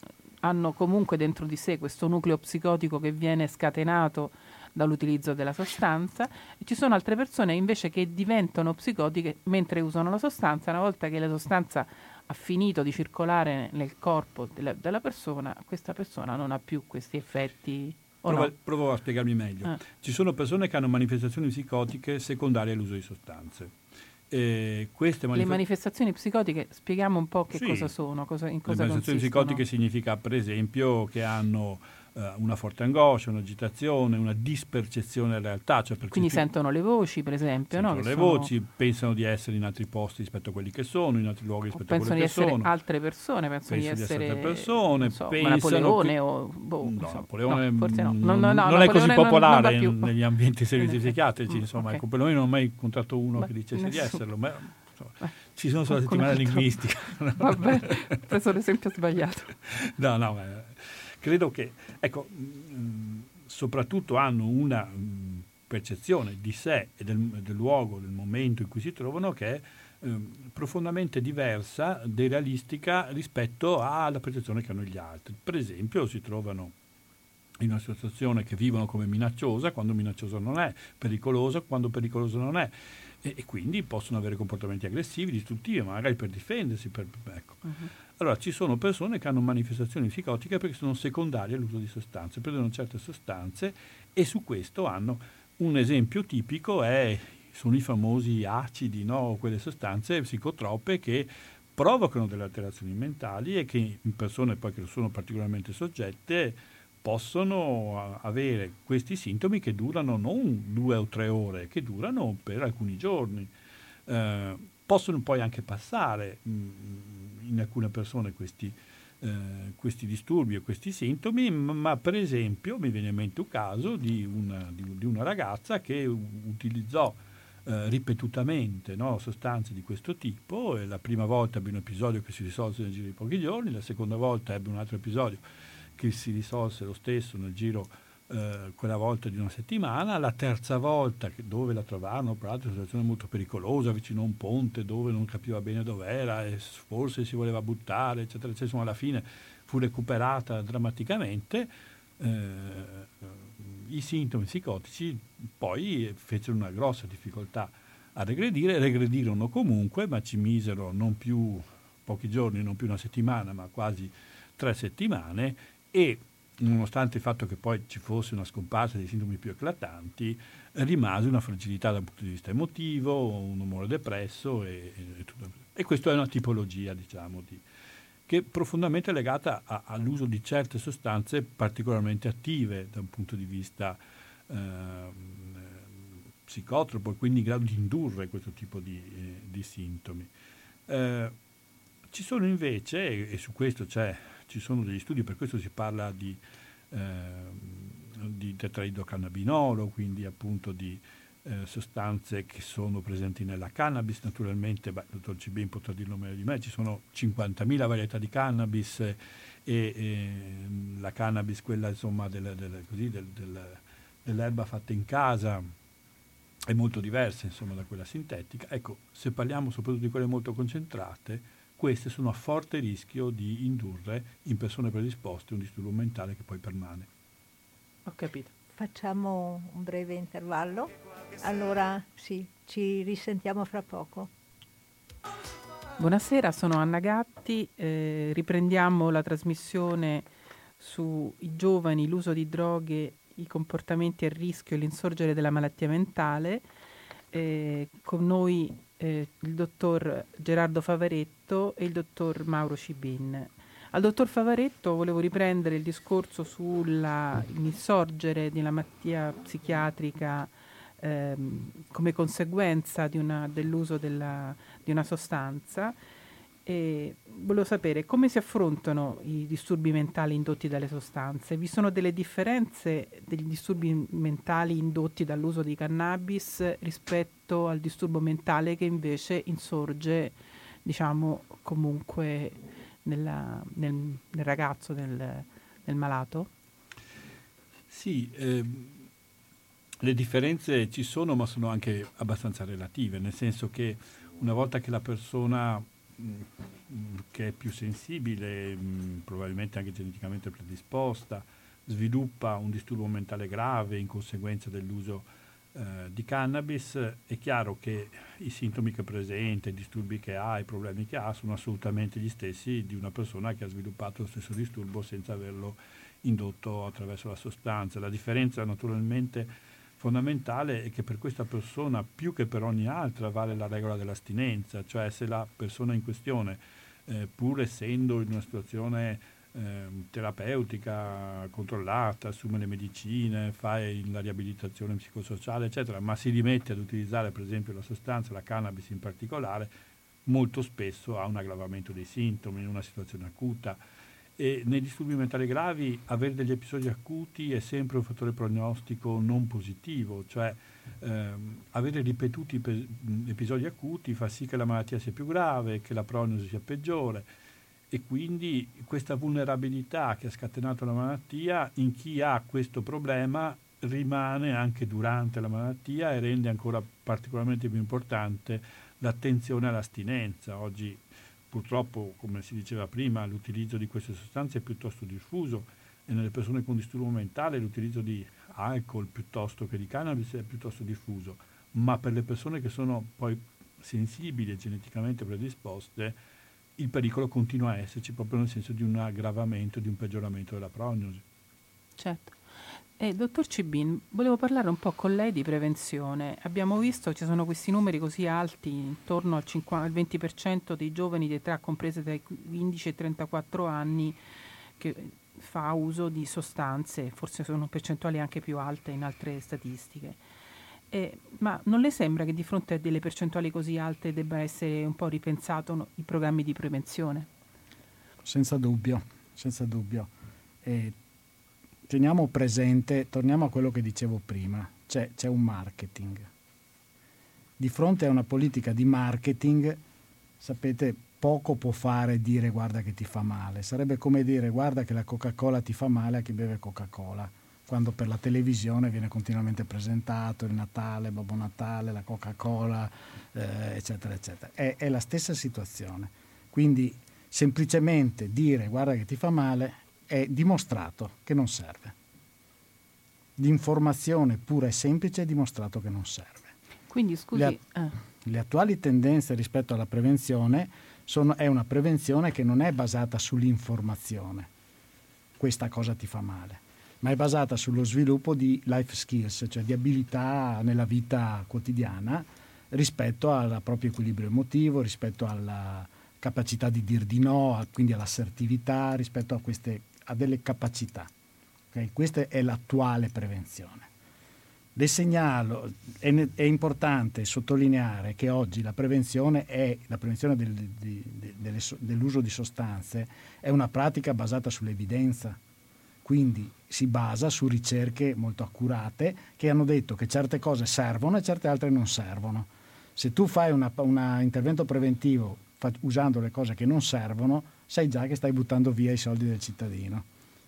hanno comunque dentro di sé questo nucleo psicotico che viene scatenato dall'utilizzo della sostanza e ci sono altre persone invece che diventano psicotiche mentre usano la sostanza, una volta che la sostanza ha finito di circolare nel corpo della, della persona, questa persona non ha più questi effetti. Provo, no? provo, a spiegarmi meglio. Ah. Ci sono persone che hanno manifestazioni psicotiche secondarie all'uso di sostanze. Manif- le manifestazioni psicotiche, spieghiamo un po' che sì. cosa sono, cosa, in cosa Le manifestazioni consistono. psicotiche significa per esempio che hanno uh, una forte angoscia, un'agitazione, una dispercezione della realtà. Cioè Quindi sentono le voci, per esempio. Sentono no? le sono... voci, pensano di essere in altri posti rispetto a quelli che sono, in altri luoghi rispetto a quelli che sono. Pensano di essere altre persone, pensano, pensano di essere altre persone. So, Napoleone che... o... Boh, no, Napoleone no, forse no. Non, no, non è così popolare non, negli ambienti servizi psichiatrici, insomma. Okay. Ecco, perlomeno non ho mai incontrato uno ma che dicesse nessuno. di esserlo. Ma, ci sono sulla settimana linguistica. Vabbè, ho preso l'esempio sbagliato. No, no, ma credo che, ecco, mm, soprattutto hanno una mm, percezione di sé e del, del, luogo, del momento in cui si trovano che è mh, profondamente diversa, derealistica rispetto alla percezione che hanno gli altri. Per esempio si trovano in una situazione che vivono come minacciosa quando minacciosa non è, pericolosa quando pericolosa non è e, e quindi possono avere comportamenti aggressivi, distruttivi, magari per difendersi. Per, ecco. uh-huh. Allora ci sono persone che hanno manifestazioni psicotiche perché sono secondarie all'uso di sostanze, prendono certe sostanze e su questo hanno un esempio tipico è, sono i famosi acidi, no? quelle sostanze psicotrope che provocano delle alterazioni mentali e che in persone poi che sono particolarmente soggette possono avere questi sintomi che durano non due o tre ore, che durano per alcuni giorni. Eh, possono poi anche passare mh, in alcune persone questi eh, questi disturbi e questi sintomi, ma per esempio mi viene in mente un caso di una, di, di una ragazza che utilizzò eh, ripetutamente no, sostanze di questo tipo e la prima volta ebbe un episodio che si risolse nel giro di pochi giorni, la seconda volta ebbe un altro episodio che si risolse lo stesso nel giro eh, quella volta di una settimana, la terza volta dove la trovarono, peraltro in una situazione molto pericolosa, vicino a un ponte dove non capiva bene dov'era e forse si voleva buttare, eccetera, eccetera, insomma alla fine fu recuperata drammaticamente. Eh, I sintomi psicotici poi fecero una grossa difficoltà a regredire, regredirono comunque, ma ci misero non più pochi giorni, non più una settimana, ma quasi tre settimane e nonostante il fatto che poi ci fosse una scomparsa dei sintomi più eclatanti, rimase una fragilità dal punto di vista emotivo, un umore depresso e, e, e questa è una tipologia, diciamo, di, che è profondamente legata a, all'uso di certe sostanze particolarmente attive da un punto di vista eh, psicotropo e quindi in grado di indurre questo tipo di, eh, di sintomi. Eh, ci sono invece, e, e su questo c'è ci sono degli studi, per questo si parla di, eh, di tetraidrocannabinolo, quindi appunto di eh, sostanze che sono presenti nella cannabis. Naturalmente, beh, il dottor Cibin potrà dirlo meglio di me, ci sono 50.000 varietà di cannabis e, e la cannabis, quella insomma del, del, così, del, dell'erba fatta in casa, è molto diversa insomma, da quella sintetica. Ecco, se parliamo soprattutto di quelle molto concentrate, queste sono a forte rischio di indurre in persone predisposte un disturbo mentale che poi permane. Ho capito. Facciamo un breve intervallo. Allora sì, ci risentiamo fra poco. Buonasera, sono Anna Gatti, eh, riprendiamo la trasmissione sui giovani, l'uso di droghe, i comportamenti a rischio e l'insorgere della malattia mentale. Eh, con noi eh, il dottor Gerardo Favaretto e il dottor Mauro Cibin. Al dottor Favaretto volevo riprendere il discorso sull'insorgere di una malattia psichiatrica ehm, come conseguenza una, dell'uso della, di una sostanza e volevo sapere come si affrontano i disturbi mentali indotti dalle sostanze. Vi sono delle differenze degli disturbi mentali indotti dall'uso di cannabis rispetto al disturbo mentale che invece insorge, diciamo, comunque nella, nel, nel, ragazzo, nel, nel malato? Sì, ehm, le differenze ci sono, ma sono anche abbastanza relative, nel senso che una volta che la persona che è più sensibile, probabilmente anche geneticamente predisposta, sviluppa un disturbo mentale grave in conseguenza dell'uso eh, di cannabis, è chiaro che i sintomi che presenta, i disturbi che ha, i problemi che ha sono assolutamente gli stessi di una persona che ha sviluppato lo stesso disturbo senza averlo indotto attraverso la sostanza. La differenza naturalmente fondamentale è che per questa persona, più che per ogni altra, vale la regola dell'astinenza, cioè se la persona in questione, eh, pur essendo in una situazione eh, terapeutica controllata, assume le medicine, fa la riabilitazione psicosociale, eccetera, ma si rimette ad utilizzare per esempio la sostanza, la cannabis in particolare, molto spesso ha un aggravamento dei sintomi in una situazione acuta. E nei disturbi mentali gravi avere degli episodi acuti è sempre un fattore prognostico non positivo, cioè ehm, avere ripetuti pe- episodi acuti fa sì che la malattia sia più grave, che la prognosi sia peggiore e quindi questa vulnerabilità che ha scatenato la malattia in chi ha questo problema rimane anche durante la malattia e rende ancora particolarmente più importante l'attenzione all'astinenza. Oggi Purtroppo, come si diceva prima, l'utilizzo di queste sostanze è piuttosto diffuso e nelle persone con disturbo mentale l'utilizzo di alcol piuttosto che di cannabis è piuttosto diffuso, ma per le persone che sono poi sensibili e geneticamente predisposte, il pericolo continua a esserci proprio nel senso di un aggravamento, di un peggioramento della prognosi. Certo. Eh, dottor Cibin, volevo parlare un po' con lei di prevenzione. Abbiamo visto che ci sono questi numeri così alti, intorno al, 50, al 20% dei giovani di età comprese tra i 15 e i 34 anni che fa uso di sostanze, forse sono percentuali anche più alte in altre statistiche. Eh, ma non le sembra che di fronte a delle percentuali così alte debba essere un po' ripensato no, i programmi di prevenzione? senza dubbio, senza dubbio. E teniamo presente, torniamo a quello che dicevo prima, c'è, c'è un marketing. Di fronte a una politica di marketing, sapete, poco può fare dire guarda che ti fa male. Sarebbe come dire guarda che la Coca-Cola ti fa male a chi beve Coca-Cola, quando per la televisione viene continuamente presentato il Natale, Babbo Natale, la Coca-Cola, eh, eccetera, eccetera. È, è la stessa situazione. Quindi semplicemente dire guarda che ti fa male è dimostrato che non serve. L'informazione pura e semplice è dimostrato che non serve. Quindi scusi... Le, eh. le attuali tendenze rispetto alla prevenzione sono, è una prevenzione che non è basata sull'informazione, questa cosa ti fa male, ma è basata sullo sviluppo di life skills, cioè di abilità nella vita quotidiana rispetto al proprio equilibrio emotivo, rispetto alla capacità di dir di no, quindi all'assertività, rispetto a, queste, a delle capacità. Okay? Questa è l'attuale prevenzione. Le segnalo, è, è, importante sottolineare che oggi la prevenzione, è, la prevenzione del, di, de, delle, dell'uso di sostanze è una pratica basata sull'evidenza, quindi si basa su ricerche molto accurate che hanno detto che certe cose servono e certe altre non servono. Se tu fai un intervento preventivo usando le cose che non servono, sai già che stai buttando via i soldi del cittadino.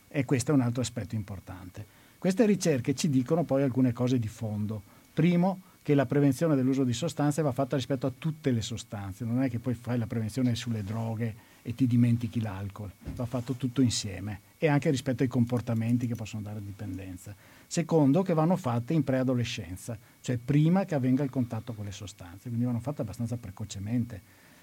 E questo è un altro aspetto importante. Queste ricerche ci dicono poi alcune cose di fondo. Primo, che la prevenzione dell'uso di sostanze va fatta rispetto a tutte le sostanze, non è che poi fai la prevenzione sulle droghe e ti dimentichi l'alcol, va fatto tutto insieme e anche rispetto ai comportamenti che possono dare dipendenza. Secondo, che vanno fatte in preadolescenza, cioè prima che avvenga il contatto con le sostanze, quindi vanno fatte abbastanza precocemente.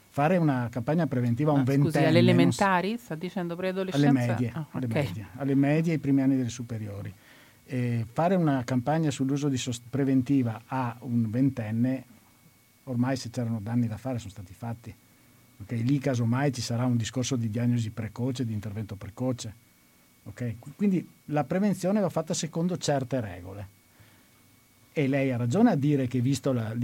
Fare una campagna preventiva a un ventenne... Scusi, alle elementari? Sta dicendo preadolescenza? Alle medie, ah, alle, okay. medie alle medie e ai primi anni delle superiori eh, fare una campagna sull'uso di sost- preventiva a un ventenne, ormai se c'erano danni da fare sono stati fatti. Okay? Lì casomai ci sarà un discorso di diagnosi precoce, di intervento precoce. Okay? Quindi la prevenzione va fatta secondo certe regole. E lei ha ragione a dire che visto la,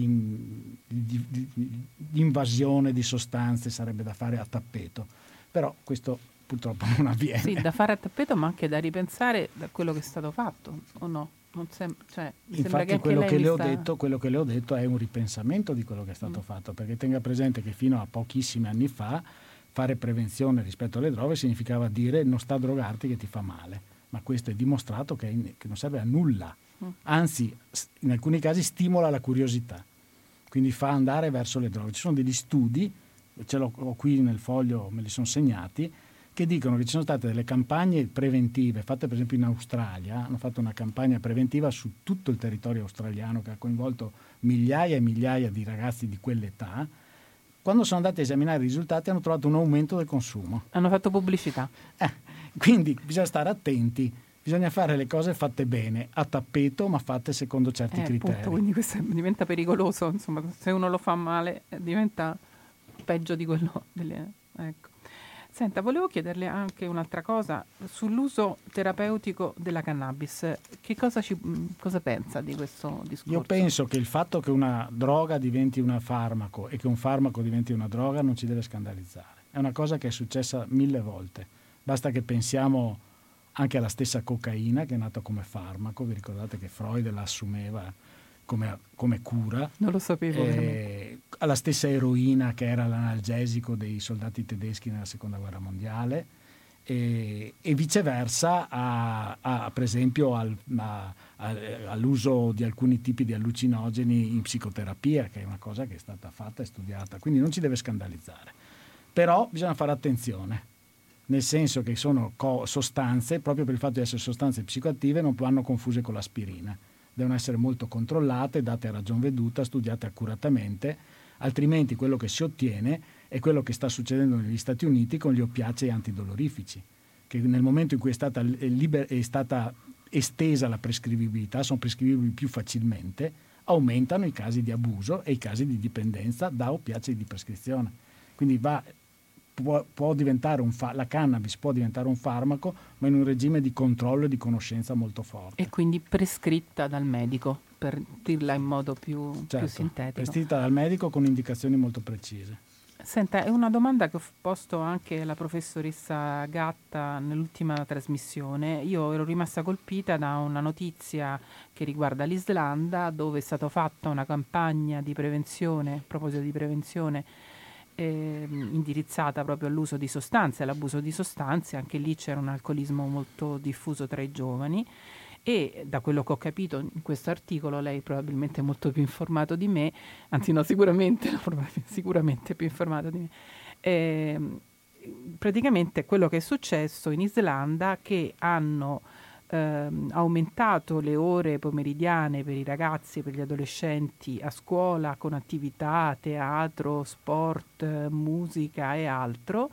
l'invasione di sostanze sarebbe da fare a tappeto, però questo purtroppo non avviene. Sì, da fare a tappeto, ma anche da ripensare da quello che è stato fatto, o no? Sem- cioè, Infatti che quello, che sta... detto, quello, che le ho detto, è un ripensamento di quello che è stato mm. fatto, perché tenga presente che fino a pochissimi anni fa fare prevenzione rispetto alle droghe significava dire non sta a drogarti che ti fa male, ma questo è dimostrato che, in, che non serve a nulla, mm. anzi in alcuni casi stimola la curiosità, quindi fa andare verso le droghe. Ci sono degli studi, ce l'ho qui nel foglio, me li sono segnati, che dicono che ci sono state delle campagne preventive, fatte per esempio in Australia, hanno fatto una campagna preventiva su tutto il territorio australiano che ha coinvolto migliaia e migliaia di ragazzi di quell'età. Quando sono andati a esaminare i risultati hanno trovato un aumento del consumo. Hanno fatto pubblicità. Eh, quindi bisogna stare attenti, bisogna fare le cose fatte bene, a tappeto, ma fatte secondo certi eh, criteri. Appunto, quindi questo diventa pericoloso, insomma, se uno lo fa male eh, diventa peggio di quello delle... Ecco. Senta, volevo chiederle anche un'altra cosa sull'uso terapeutico della cannabis. Che cosa, ci, mm, cosa, pensa di questo discorso? Io penso che il fatto che una droga diventi un farmaco e che un farmaco diventi una droga non ci deve scandalizzare. È una cosa che è successa mille volte. Basta che pensiamo anche alla stessa cocaina che è nata come farmaco. Vi ricordate che Freud la assumeva come, come cura. Non lo sapevo. Eh, alla stessa eroina che era l'analgesico dei soldati tedeschi nella seconda guerra mondiale. E, e viceversa a, a, per esempio al, a, all'uso di alcuni tipi di allucinogeni in psicoterapia, che è una cosa che è stata fatta e studiata, quindi non ci deve scandalizzare. Però bisogna fare attenzione, nel senso che sono co- sostanze, proprio per il fatto di essere sostanze psicoattive, non vanno confuse con l'aspirina devono essere molto controllate, date a ragion veduta, studiate accuratamente, altrimenti quello che si ottiene è quello che sta succedendo negli Stati Uniti con gli oppiacei antidolorifici, che nel momento in cui è stata, liber- è stata estesa la prescrivibilità, sono prescrivibili più facilmente, aumentano i casi di abuso e i casi di dipendenza da oppiacei di prescrizione. Quindi va può, può diventare un fa- la cannabis può diventare un farmaco, ma in un regime di controllo e di conoscenza molto forte. E quindi prescritta dal medico, per dirla in modo più, certo, più sintetico. Prescritta dal medico con indicazioni molto precise. Senta, è una domanda che ho posto anche alla professoressa Gatta nell'ultima trasmissione. Io ero rimasta colpita da una notizia che riguarda l'Islanda, dove è stata fatta una campagna di prevenzione, a proposito di prevenzione, eh, indirizzata proprio all'uso di sostanze, all'abuso di sostanze. Anche lì c'era un alcolismo molto diffuso tra i giovani e da quello che ho capito in questo articolo lei probabilmente è molto più informato di me, anzi no sicuramente, sicuramente più informato di me, eh, praticamente quello che è successo in Islanda che hanno eh, aumentato le ore pomeridiane per i ragazzi e per gli adolescenti a scuola con attività, teatro, sport, musica e altro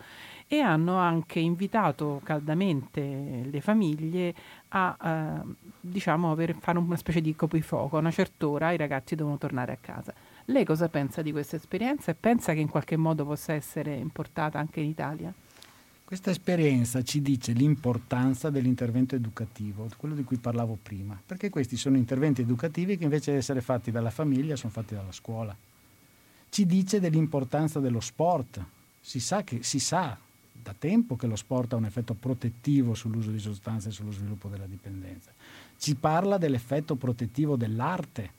e hanno anche invitato caldamente le famiglie a eh, diciamo, aver, fare una specie di coprifuoco. A una certa ora i ragazzi devono tornare a casa. Lei cosa pensa di questa esperienza e pensa che in qualche modo possa essere importata anche in Italia? Questa esperienza ci dice l'importanza dell'intervento educativo, quello di cui parlavo prima, perché questi sono interventi educativi che invece di essere fatti dalla famiglia sono fatti dalla scuola. Ci dice dell'importanza dello sport. Si sa, che, si sa da tempo che lo sport ha un effetto protettivo sull'uso di sostanze e sullo sviluppo della dipendenza. Ci parla dell'effetto protettivo dell'arte,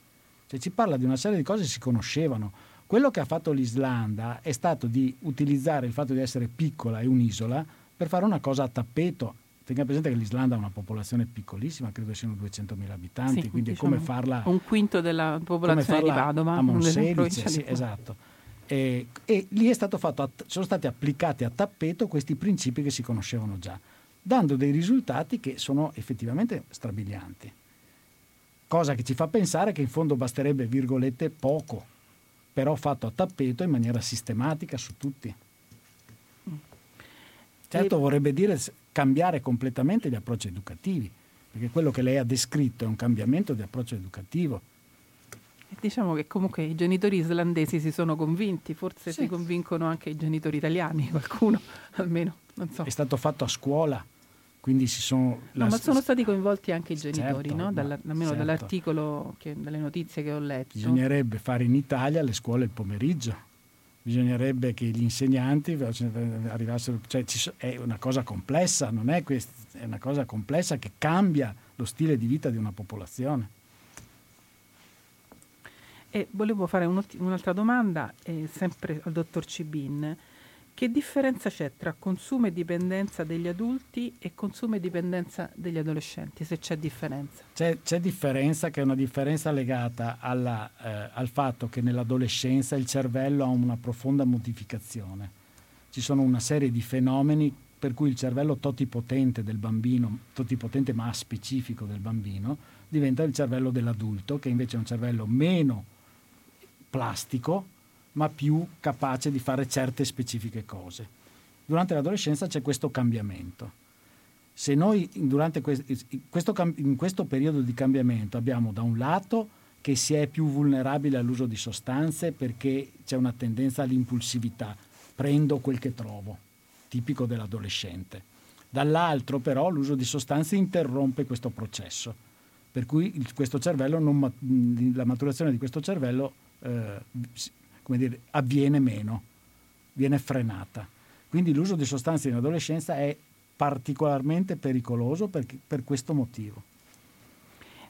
cioè ci parla di una serie di cose che si conoscevano. Quello che ha fatto l'Islanda è stato di utilizzare il fatto di essere piccola e un'isola per fare una cosa a tappeto. Tenga presente che l'Islanda ha una popolazione piccolissima, credo siano 200.000 abitanti, sì, quindi diciamo come farla... Un quinto della popolazione di Padova. A Monselice, sì, esatto eh, e lì fatto, sono stati applicati a tappeto questi principi che si conoscevano già, dando dei risultati che sono effettivamente strabilianti. Cosa che ci fa pensare che in fondo basterebbe, virgolette, poco, però fatto a tappeto in maniera sistematica su tutti. Certo vorrebbe dire cambiare completamente gli approcci educativi, perché quello che lei ha descritto è un cambiamento di approccio educativo Diciamo che comunque i genitori islandesi si sono convinti, forse sì. si convincono anche i genitori italiani, qualcuno almeno, non so. È stato fatto a scuola, quindi si sono... No, ma sono stati coinvolti anche i genitori, certo, no? Dalla, almeno certo. dall'articolo, che, dalle notizie che ho letto. Bisognerebbe fare in Italia le scuole il pomeriggio, bisognerebbe che gli insegnanti arrivassero... Cioè, è una cosa complessa, non è questa, è una cosa complessa che cambia lo stile di vita di una popolazione. E volevo fare un'altra domanda, eh, sempre al dottor Cibin. Che differenza c'è tra consumo e dipendenza degli adulti e consumo e dipendenza degli adolescenti, se c'è differenza? C'è, c'è differenza che è una differenza legata alla, eh, al fatto che nell'adolescenza il cervello ha una profonda modificazione. Ci sono una serie di fenomeni per cui il cervello totipotente del bambino, totipotente ma specifico del bambino, diventa il cervello dell'adulto, che invece è un cervello meno plastico, ma più capace di fare certe specifiche cose. Durante l'adolescenza c'è questo cambiamento. Se noi questo, in questo periodo di cambiamento abbiamo da un lato che si è più vulnerabile all'uso di sostanze perché c'è una tendenza all'impulsività, prendo quel che trovo, tipico dell'adolescente. Dall'altro però l'uso di sostanze interrompe questo processo, per cui non, la maturazione di questo cervello eh, dire, avviene meno, viene frenata. Quindi l'uso di sostanze in adolescenza è particolarmente pericoloso per, per questo motivo.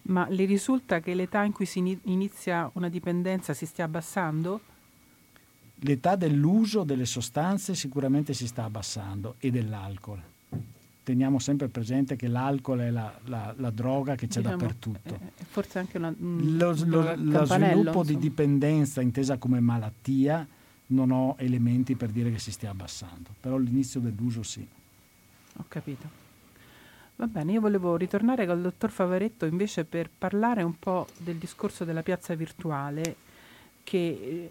Ma le risulta che l'età in cui si inizia una dipendenza si stia abbassando? L'età dell'uso delle sostanze sicuramente si sta abbassando e dell'alcol teniamo sempre presente che l'alcol è la, la, la droga che c'è diciamo, dappertutto. Eh, forse anche una, un, lo, lo, lo sviluppo di dipendenza intesa come malattia non ho elementi per dire che si stia abbassando, però l'inizio dell'uso sì. Ho capito. Va bene, io volevo ritornare col dottor Favaretto invece per parlare un po' del discorso della piazza virtuale che eh,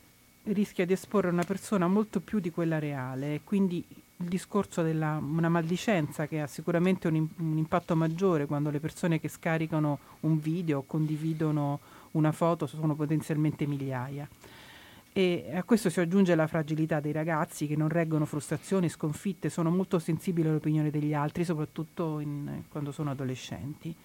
rischia di esporre una persona molto più di quella reale, quindi il discorso della una maldicenza che ha sicuramente un, un, impatto maggiore quando le persone che scaricano un video o condividono una foto sono potenzialmente migliaia. E a questo si aggiunge la fragilità dei ragazzi che non reggono frustrazioni, sconfitte, sono molto sensibili all'opinione degli altri, soprattutto in, quando sono adolescenti.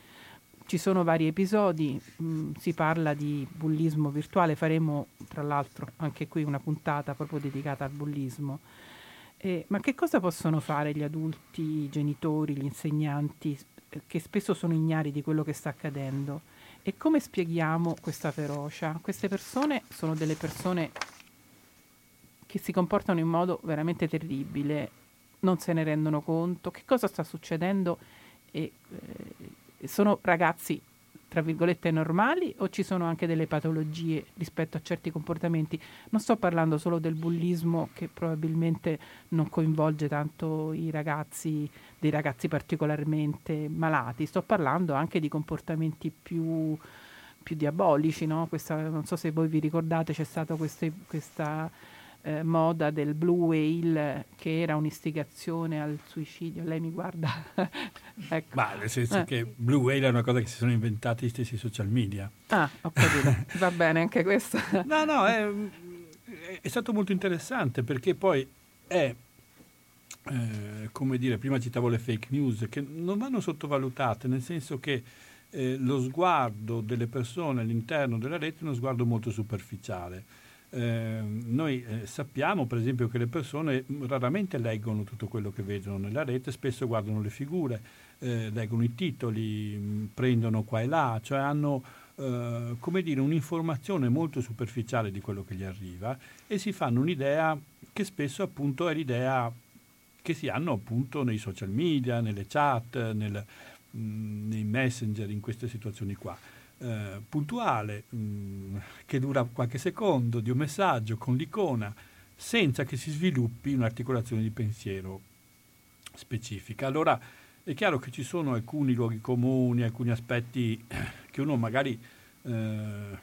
ci sono vari episodi, mh, mm, si parla di bullismo virtuale, faremo tra l'altro anche qui una puntata proprio dedicata al bullismo. Eh, ma che cosa possono fare gli adulti, i genitori, gli insegnanti eh, che spesso sono ignari di quello che sta accadendo? E come spieghiamo questa ferocia? Queste persone sono delle persone che si comportano in modo veramente terribile, non se ne rendono conto, che cosa sta succedendo e eh, sono ragazzi tra virgolette normali o ci sono anche delle patologie rispetto a certi comportamenti? Non sto parlando solo del bullismo che probabilmente non coinvolge tanto i ragazzi, dei ragazzi particolarmente malati, sto parlando anche di comportamenti più, più diabolici, no? Questa, non so se voi vi ricordate, c'è stata questa eh, moda del Blue Whale che era un'istigazione al suicidio. Lei mi guarda. ecco. Ma nel senso eh. che Blue Whale è una cosa che si sono inventati gli stessi social media. Ah, ho capito. Va bene anche questo. no, no, è, è, stato molto interessante perché poi è... Eh, come dire, prima citavo le fake news che non vanno sottovalutate, nel senso che eh, lo sguardo delle persone all'interno della rete è uno sguardo molto superficiale eh, noi eh, sappiamo per esempio che le persone raramente leggono tutto quello che vedono nella rete, spesso guardano le figure, eh, leggono i titoli, mh, prendono qua e là, cioè hanno eh, come dire, un'informazione molto superficiale di quello che gli arriva e si fanno un'idea che spesso appunto è l'idea che si hanno appunto nei social media, nelle chat, nel, mh, nei messenger, in queste situazioni qua eh, puntuale mh, mm, che dura qualche secondo di un messaggio con l'icona senza che si sviluppi un'articolazione di pensiero specifica. Allora è chiaro che ci sono alcuni luoghi comuni, alcuni aspetti che uno magari eh,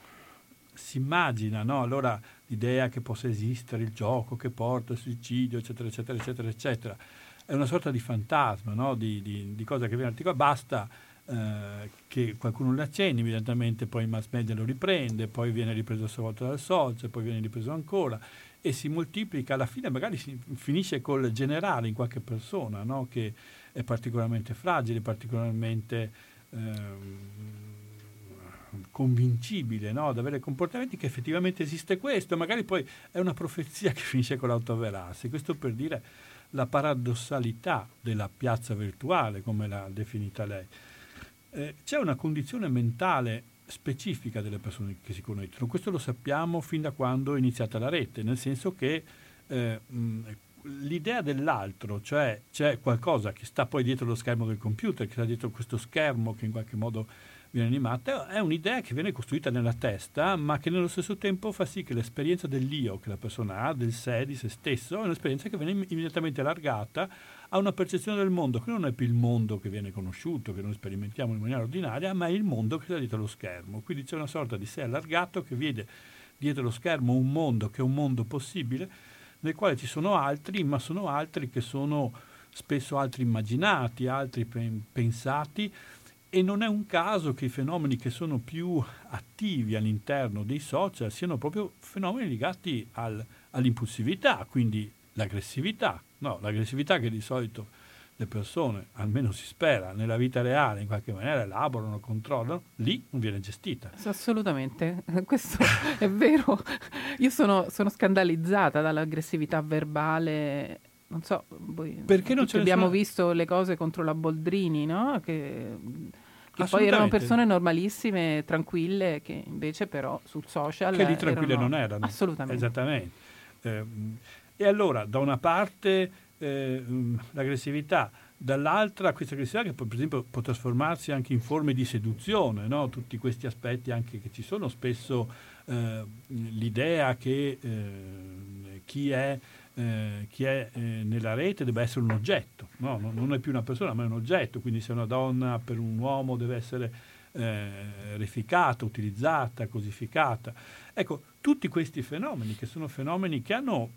si immagina, no? allora l'idea che possa esistere il gioco che porta al suicidio, eccetera, eccetera, eccetera, eccetera, è una sorta di fantasma, no? di, di, di cosa che viene articolata, basta eh, che qualcuno lo accenni, immediatamente poi il mass media lo riprende, poi viene ripreso a sua volta dal social, poi viene ripreso ancora e si moltiplica, alla fine magari si finisce col generale in qualche persona no? che è particolarmente fragile, particolarmente ehm, convincibile no? ad avere comportamenti che effettivamente esiste questo, magari poi è una profezia che finisce con l'autoavverarsi. Questo per dire la paradossalità della piazza virtuale, come l'ha definita lei eh, c'è una condizione mentale specifica delle persone che si connettono. Questo lo sappiamo fin da quando è iniziata la rete, nel senso che eh, l'idea dell'altro, cioè c'è qualcosa che sta poi dietro lo schermo del computer, che sta dietro questo schermo che in qualche modo viene animata, è un'idea che viene costruita nella testa, ma che nello stesso tempo fa sì che l'esperienza dell'io che la persona ha, del sé, di se stesso, è un'esperienza che viene immediatamente allargata a una percezione del mondo che non è più il mondo che viene conosciuto, che noi sperimentiamo in maniera ordinaria, ma è il mondo che sta dietro lo schermo. Quindi c'è una sorta di sé allargato che vede dietro lo schermo un mondo che è un mondo possibile, nel quale ci sono altri, ma sono altri che sono spesso altri immaginati, altri pensati, e non è un caso che i fenomeni che sono più attivi all'interno dei social siano proprio fenomeni legati al, all'impulsività, quindi l'aggressività, No, l'aggressività che di solito le persone, almeno si spera, nella vita reale in qualche maniera elaborano, controllano, lì non viene gestita. Assolutamente, questo è vero. Io sono, sono, scandalizzata dall'aggressività verbale. Non so, voi, perché non ce abbiamo nessuna... visto le cose contro la Boldrini, no? Che, che poi erano persone normalissime, tranquille, che invece però sul social... Che lì tranquille erano... non erano. Assolutamente. Esattamente. Eh, e allora, da una parte eh, l'aggressività, dall'altra questa aggressività che per esempio può trasformarsi anche in forme di seduzione, no? tutti questi aspetti anche che ci sono, spesso eh, l'idea che eh, chi è, eh, chi è eh, nella rete deve essere un oggetto, no? non è più una persona ma è un oggetto, quindi se una donna per un uomo deve essere eh, reificata, utilizzata, cosificata. Ecco, tutti questi fenomeni che sono fenomeni che hanno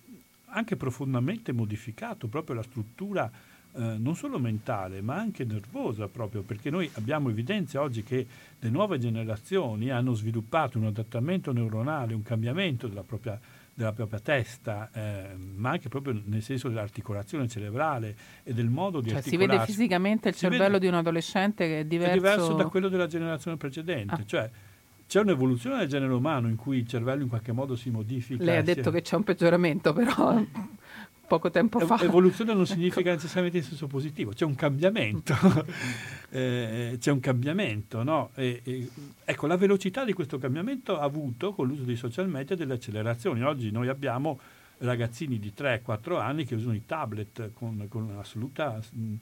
anche profondamente modificato proprio la struttura eh, non solo mentale ma anche nervosa proprio perché noi abbiamo evidenza oggi che le nuove generazioni hanno sviluppato un adattamento neuronale, un cambiamento della propria della propria testa, eh, ma anche proprio nel senso dell'articolazione cerebrale e del modo di cioè, articolarsi. Si vede fisicamente il si cervello vede, di un adolescente che è diverso... È diverso da quello della generazione precedente. Ah. Cioè, c'è un'evoluzione del genere umano in cui il cervello in qualche modo si modifica. Lei ha detto è... che c'è un peggioramento, però poco tempo fa. Evoluzione non significa necessariamente in senso positivo, c'è un cambiamento, eh, c'è un cambiamento, no? E, e, ecco, la velocità di questo cambiamento ha avuto con l'uso dei social media delle accelerazioni. Oggi noi abbiamo ragazzini di 3-4 anni che usano i tablet con, con assoluta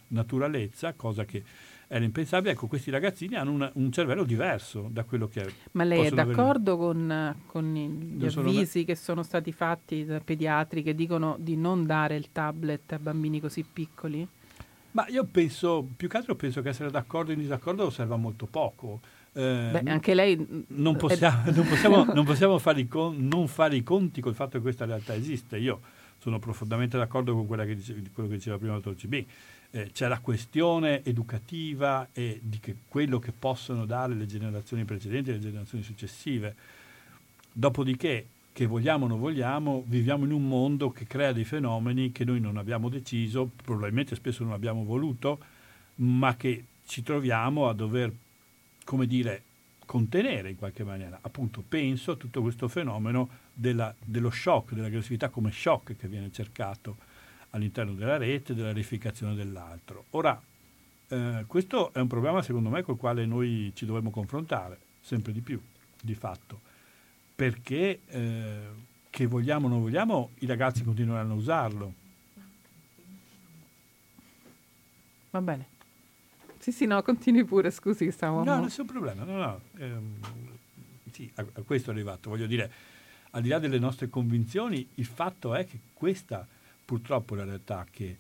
naturalezza, cosa che era impensabile. Ecco, questi ragazzini hanno un, un cervello diverso da quello che Ma lei è d'accordo con, con, gli non avvisi sono... che sono stati fatti da pediatri che dicono di non dare il tablet a bambini così piccoli? Ma io penso, più che altro penso che essere d'accordo o in disaccordo serva molto poco. Eh, Beh, anche lei non possiamo, è... non possiamo, non possiamo fare, i con, non fare i conti col fatto che questa realtà esiste. Io sono profondamente d'accordo con che dice, quello che diceva prima il dottor eh, c'è la questione educativa e di che quello che possono dare le generazioni precedenti e le generazioni successive. Dopodiché, che vogliamo o non vogliamo, viviamo in un mondo che crea dei fenomeni che noi non abbiamo deciso, probabilmente spesso non abbiamo voluto, ma che ci troviamo a dover, come dire, contenere in qualche maniera. Appunto, penso a tutto questo fenomeno della, dello shock, dell'aggressività come shock che viene cercato all'interno della rete, della verificazione dell'altro. Ora, eh, questo è un problema secondo me col quale noi ci dovremmo confrontare sempre di più, di fatto, perché eh, che vogliamo o non vogliamo, i ragazzi continueranno a usarlo. Va bene. Sì, sì, no, continui pure, scusi, stavamo... No, nessun problema, no, no. Ehm, sì, a, a questo è arrivato. Voglio dire, al di là delle nostre convinzioni, il fatto è che questa purtroppo la realtà che,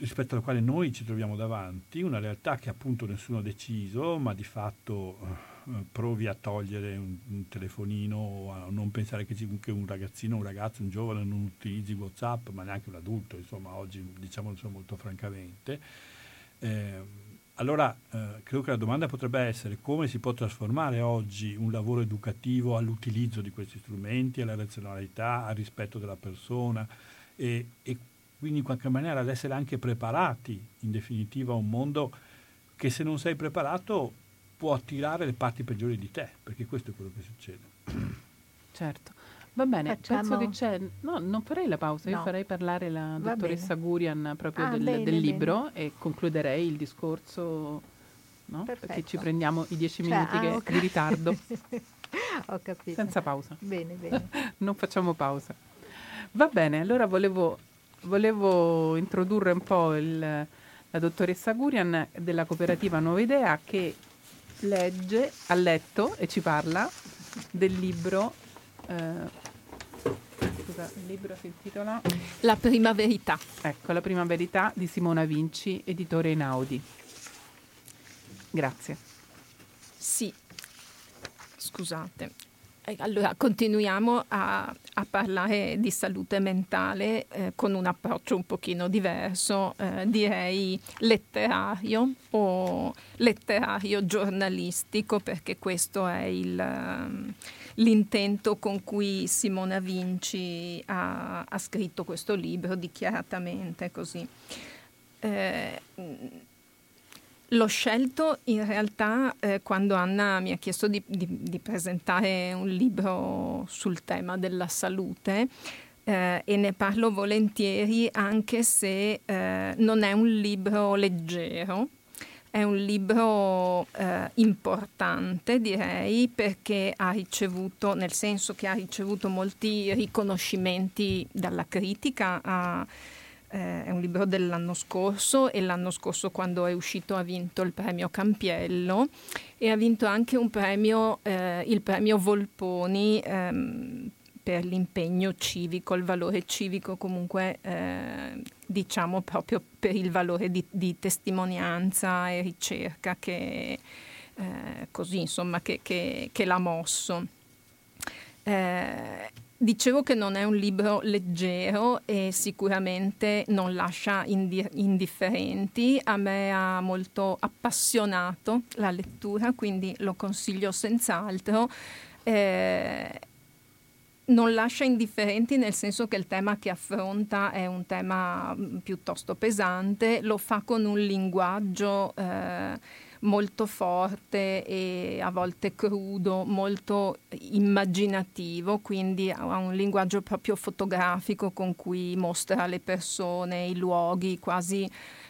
rispetto alla quale noi ci troviamo davanti, una realtà che appunto nessuno ha deciso, ma di fatto eh, provi a togliere un, un, telefonino a non pensare che, ci, che, un ragazzino, un ragazzo, un giovane non utilizzi Whatsapp, ma neanche un adulto, insomma oggi diciamolo molto francamente. Eh, allora eh, credo che la domanda potrebbe essere come si può trasformare oggi un lavoro educativo all'utilizzo di questi strumenti, alla razionalità, al rispetto della persona e, e quindi in qualche maniera ad essere anche preparati in definitiva a un mondo che se non sei preparato può attirare le parti peggiori di te, perché questo è quello che succede. Certo. Va bene, Facciamo... penso che c'è. No, non farei la pausa, no. io farei parlare la Va dottoressa bene. Gurian proprio ah, del, bene, del, libro bene. e concluderei il discorso. No? Perché ci prendiamo i dieci cioè, minuti ah, che, okay. di ritardo. Ho capito. Senza pausa. Bene, bene. non facciamo pausa. Va bene, allora volevo, volevo introdurre un po' il, la dottoressa Gurian della cooperativa Nuova Idea che legge, ha letto e ci parla del libro eh, scusa, il libro si intitola La prima verità. Ecco, La prima verità di Simona Vinci, editore Einaudi. Grazie. Sì, scusate. Allora, continuiamo a, a, parlare di salute mentale eh, con un approccio un pochino diverso, eh, direi letterario o letterario giornalistico, perché questo è il, um, l'intento con cui Simona Vinci ha, ha, scritto questo libro, dichiaratamente così. Eh, L'ho scelto in realtà eh, quando Anna mi ha chiesto di, di, di, presentare un libro sul tema della salute eh, e ne parlo volentieri anche se eh, non è un libro leggero, è un libro eh, importante direi perché ha ricevuto, nel senso che ha ricevuto molti riconoscimenti dalla critica. Ha, eh, è un libro dell'anno scorso e l'anno scorso quando è uscito ha vinto il premio Campiello e ha vinto anche premio, eh, il premio Volponi ehm, per l'impegno civico, il valore civico comunque eh, diciamo proprio per il valore di, di testimonianza e ricerca che, eh, così, insomma, che, che, che l'ha mosso. Eh, Dicevo che non è un libro leggero e sicuramente non lascia indi- indifferenti. A me ha molto appassionato la lettura, quindi lo consiglio senz'altro. Eh, non lascia indifferenti nel senso che il tema che affronta è un tema mm, piuttosto pesante, lo fa con un linguaggio eh, molto forte e a volte crudo, molto immaginativo, quindi ha un linguaggio proprio fotografico con cui mostra le persone, i luoghi, quasi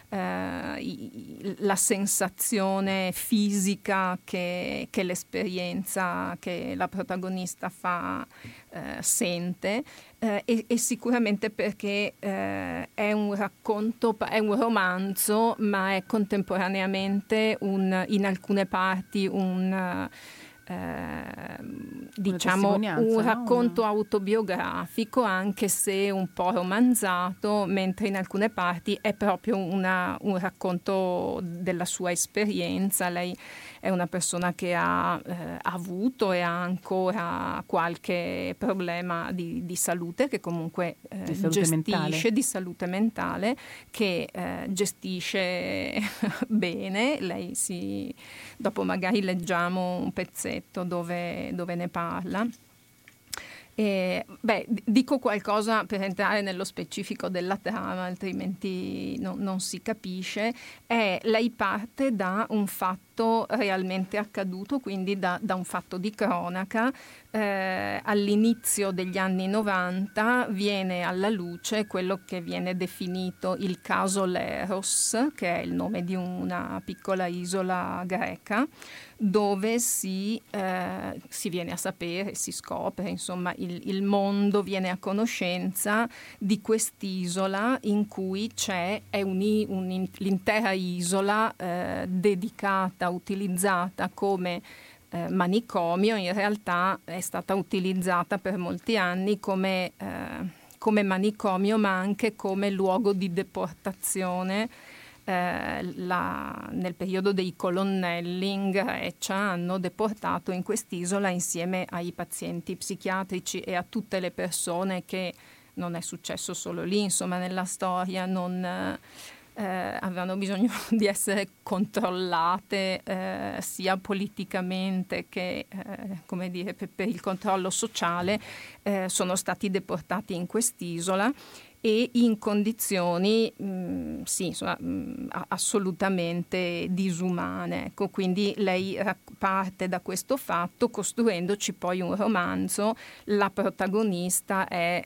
eh, la sensazione fisica che, che, l'esperienza che la protagonista fa eh, sente eh, e, e, sicuramente perché eh, è un racconto, è un romanzo, ma è contemporaneamente un, in alcune parti un eh, diciamo un racconto no? autobiografico anche se un po' romanzato mentre in alcune parti è proprio una, un racconto della sua esperienza lei è una persona che ha eh, avuto e ha ancora qualche problema di, di salute che comunque eh, di gestisce mentale. di salute mentale che eh, gestisce bene. Lei si, dopo magari leggiamo un pezzetto dove, dove ne parla. E, beh, dico qualcosa per entrare nello specifico della trama, altrimenti no, non si capisce. È, lei parte da un fatto realmente accaduto, quindi da, da un fatto di cronaca. Eh, all'inizio degli anni 90 viene alla luce quello che viene definito il caso Leros, che è il nome di una piccola isola greca dove si, eh, si, viene a sapere, si scopre, insomma il, il, mondo viene a conoscenza di quest'isola in cui c'è un, un, l'intera isola eh, dedicata, utilizzata come eh, manicomio, in realtà è stata utilizzata per molti anni come, eh, come manicomio ma anche come luogo di deportazione eh, la, nel periodo dei colonnelli in Grecia hanno deportato in quest'isola insieme ai pazienti psichiatrici e a tutte le persone che non è successo solo lì, insomma nella storia non eh, avevano bisogno di essere controllate eh, sia politicamente che eh, dire, per, per, il controllo sociale, eh, sono stati deportati in quest'isola e in condizioni mh, mm, sì, insomma, mh, mm, assolutamente disumane. Ecco, quindi lei parte da questo fatto costruendoci poi un romanzo. La protagonista è...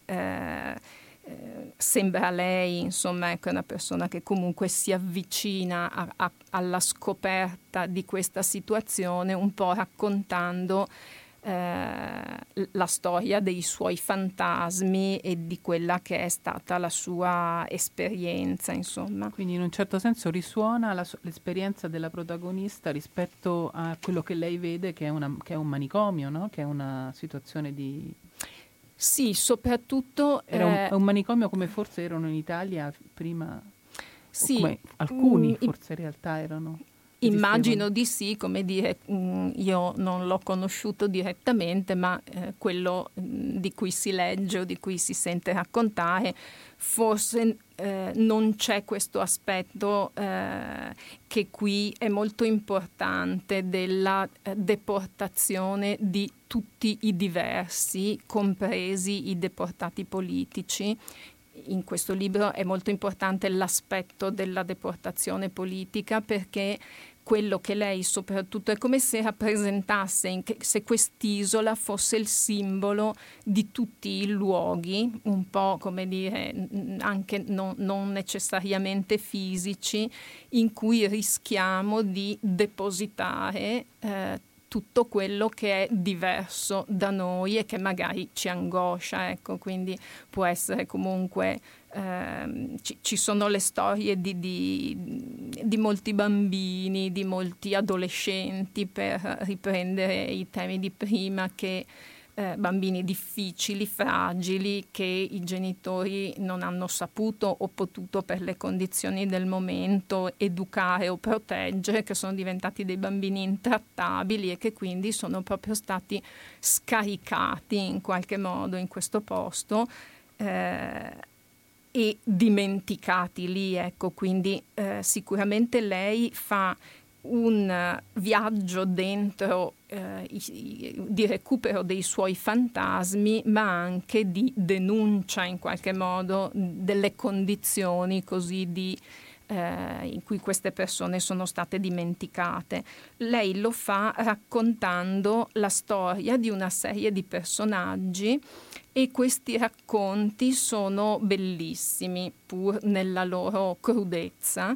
Eh, sembra lei, insomma, ecco, una persona che comunque si avvicina a, a, alla scoperta di questa situazione, un po' raccontando eh, la storia dei suoi fantasmi e di quella che è stata la sua esperienza, insomma. Quindi in un certo senso risuona la, l'esperienza della protagonista rispetto a quello che lei vede che è, una, che è un manicomio, no? che è una situazione di... Sì, soprattutto... Era un, eh, un manicomio come forse erano in Italia prima... Sì, alcuni mm, forse in realtà erano. Immagino di sì, come dire, mm, io non l'ho conosciuto direttamente, ma eh, quello mm, di cui si legge o di cui si sente raccontare, forse eh, non c'è questo aspetto eh, che qui è molto importante della deportazione di tutti i diversi, compresi i deportati politici, in questo libro è molto importante l'aspetto della deportazione politica perché quello che lei soprattutto è come se rappresentasse se quest'isola fosse il simbolo di tutti i luoghi, un po' come dire anche non, non necessariamente fisici, in cui rischiamo di depositare eh, tutto quello che è diverso da noi e che magari ci angoscia, ecco, quindi può essere comunque eh, ci, ci, sono le storie di, di, di, molti bambini, di molti adolescenti, per riprendere i temi di prima, che eh, bambini difficili, fragili, che i genitori non hanno saputo o potuto per le condizioni del momento educare o proteggere, che sono diventati dei bambini intrattabili e che quindi sono proprio stati scaricati in qualche modo in questo posto. Eh, e dimenticati lì, ecco, quindi eh, sicuramente lei fa un viaggio dentro eh, di recupero dei suoi fantasmi, ma anche di denuncia in qualche modo delle condizioni così di eh, in cui queste persone sono state dimenticate. Lei lo fa raccontando la storia di una serie di personaggi e questi racconti sono bellissimi pur nella loro crudezza.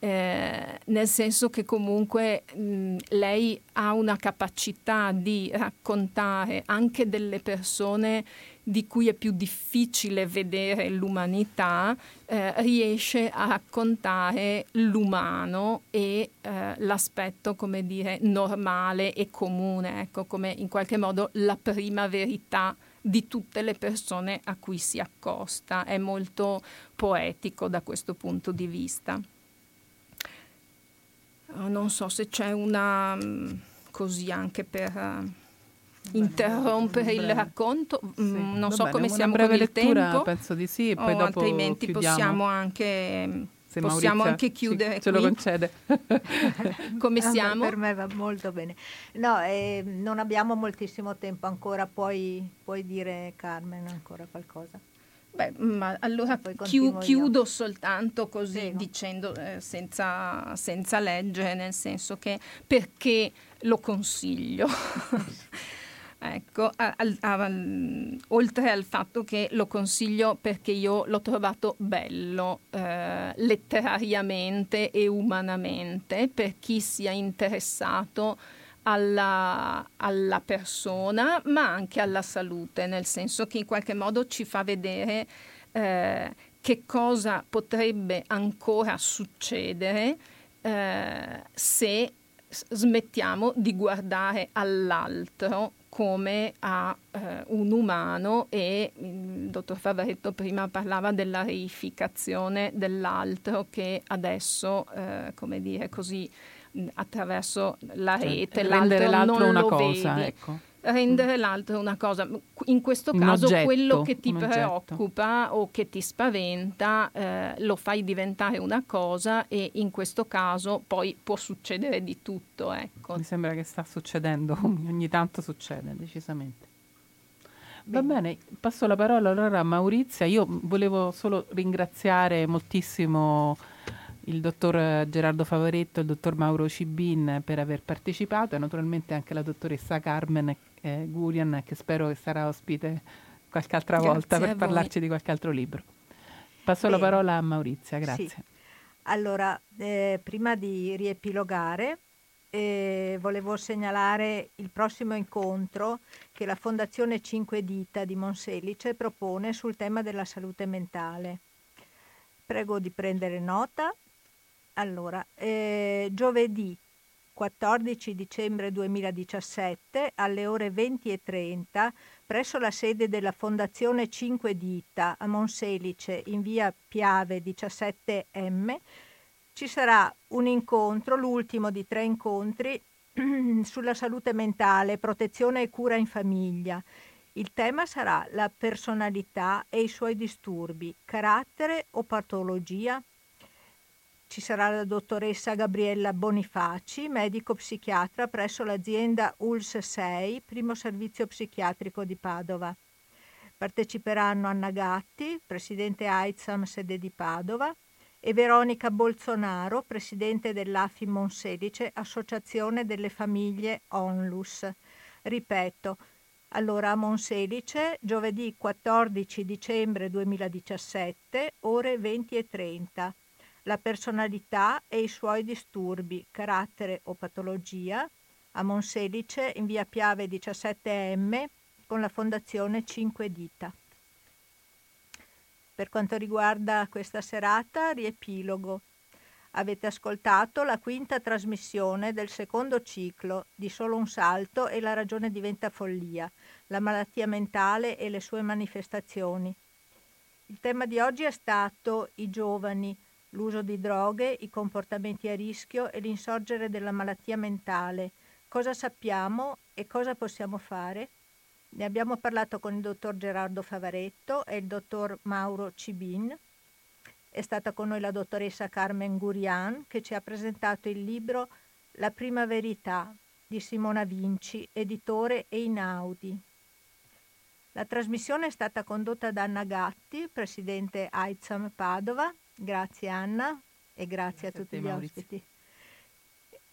Eh, nel senso che comunque mh, lei ha una capacità di raccontare anche delle persone di cui è più difficile vedere l'umanità, eh, riesce a raccontare l'umano e eh, l'aspetto, come dire, normale e comune, ecco, come in qualche modo la prima verità di tutte le persone a cui si accosta. È molto poetico da questo punto di vista. Non so se c'è una mm, così anche per interrompere il racconto. Sì. Mm, non so bene, come siamo breve con il lettura, tempo. penso di sì, e poi dopo altrimenti chiudiamo. possiamo anche se possiamo Maurizia anche chiudere ce lo concede. come siamo? per me va molto bene. No, eh, non abbiamo moltissimo tempo ancora, puoi, puoi dire Carmen ancora qualcosa? Beh, ma allora chiu- chiudo soltanto così Prego. dicendo eh, senza, senza leggere, nel senso che perché lo consiglio. Ecco, a, a, a, oltre al fatto che lo consiglio perché io l'ho trovato bello eh, letterariamente e umanamente per chi sia interessato alla, alla, persona ma anche alla salute, nel senso che in qualche modo ci fa vedere eh, che cosa potrebbe ancora succedere eh, se smettiamo di guardare all'altro come a eh, un umano e il dottor Favaretto prima parlava della reificazione dell'altro che adesso, eh, come dire così, attraverso la cioè, rete, rendere l'altro, l'altro una cosa, ecco. Rendere l'altro una cosa, in questo caso oggetto, quello che ti preoccupa o che ti spaventa eh, lo fai diventare una cosa e in questo caso poi può succedere di tutto. Ecco. Mi sembra che sta succedendo, ogni tanto succede decisamente. Va bene, passo la parola allora a Maurizia. Io volevo solo ringraziare moltissimo il dottor Gerardo Favoretto e il dottor Mauro Cibin per aver partecipato e naturalmente anche la dottoressa Carmen eh, Gurian che spero che sarà ospite qualche altra Grazie volta per parlarci di qualche altro libro. Passo Bene. la parola a Maurizia, grazie. Sì. Allora, eh, prima di riepilogare, eh, volevo segnalare il prossimo incontro che la Fondazione Cinque Dita di Monselice propone sul tema della salute mentale. Prego di prendere nota. Allora, eh, giovedì 14 dicembre 2017 alle ore 20.30 presso la sede della Fondazione Cinque Dita a Monselice in via Piave 17M ci sarà un incontro, l'ultimo di tre incontri sulla salute mentale, protezione e cura in famiglia. Il tema sarà la personalità e i suoi disturbi, carattere o patologia. Ci sarà la dottoressa Gabriella Bonifaci, medico psichiatra presso l'azienda ULS 6, primo servizio psichiatrico di Padova. Parteciperanno Anna Gatti, presidente AIDSAM sede di Padova, e Veronica Bolsonaro, presidente dell'AFI Monselice, Associazione delle Famiglie Onlus. Ripeto, allora a Monselice, giovedì 14 dicembre 2017, ore 20 e 30. La personalità e i suoi disturbi, carattere o patologia, a Monselice in via Piave 17M con la Fondazione Cinque Dita. Per quanto riguarda questa serata, riepilogo. Avete ascoltato la quinta trasmissione del secondo ciclo di Solo un salto e la ragione diventa follia, la malattia mentale e le sue manifestazioni. Il tema di oggi è stato i giovani, l'uso di droghe, i comportamenti a rischio e l'insorgere della malattia mentale. Cosa sappiamo e cosa possiamo fare? Ne abbiamo parlato con il dottor Gerardo Favaretto e il dottor Mauro Cibin. È stata con noi la dottoressa Carmen Gurian che ci ha presentato il libro La prima verità, di Simona Vinci, editore Einaudi. La trasmissione è stata condotta da Anna Gatti, presidente AIZAM Padova. Grazie Anna e grazie, grazie a tutti a te, gli Maurizio. ospiti.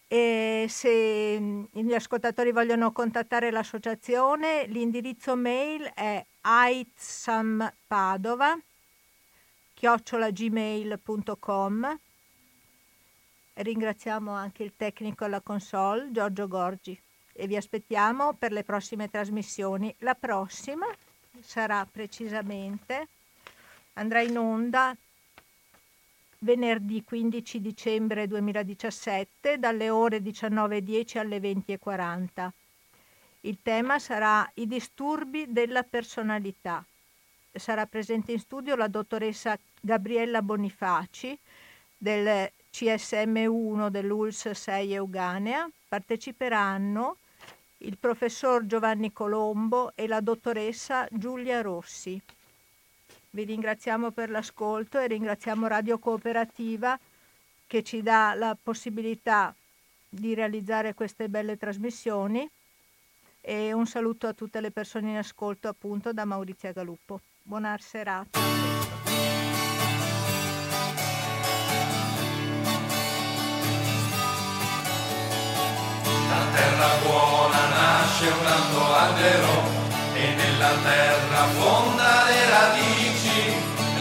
E se mm, gli ascoltatori vogliono contattare l'associazione, l'indirizzo mail è aitsampadova chiocciolagmail.com Ringraziamo anche il tecnico alla console Giorgio Gorgi e vi aspettiamo per le prossime trasmissioni. La prossima sarà precisamente, andrà in onda venerdì 15 dicembre 2017 dalle ore 19.10 alle 20.40. Il tema sarà i disturbi della personalità. Sarà presente in studio la dottoressa Gabriella Bonifaci del CSM1 dell'ULS 6 Euganea. Parteciperanno il professor Giovanni Colombo e la dottoressa Giulia Rossi. Vi ringraziamo per l'ascolto e ringraziamo Radio Cooperativa che ci dà la possibilità di realizzare queste belle trasmissioni e un saluto a tutte le persone in ascolto appunto da Maurizia Galuppo. Buona serata. La terra buona nasce un alto albero e nella terra fonda le radici,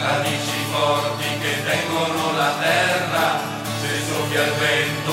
radici forti che tengono la terra, se soffia il vento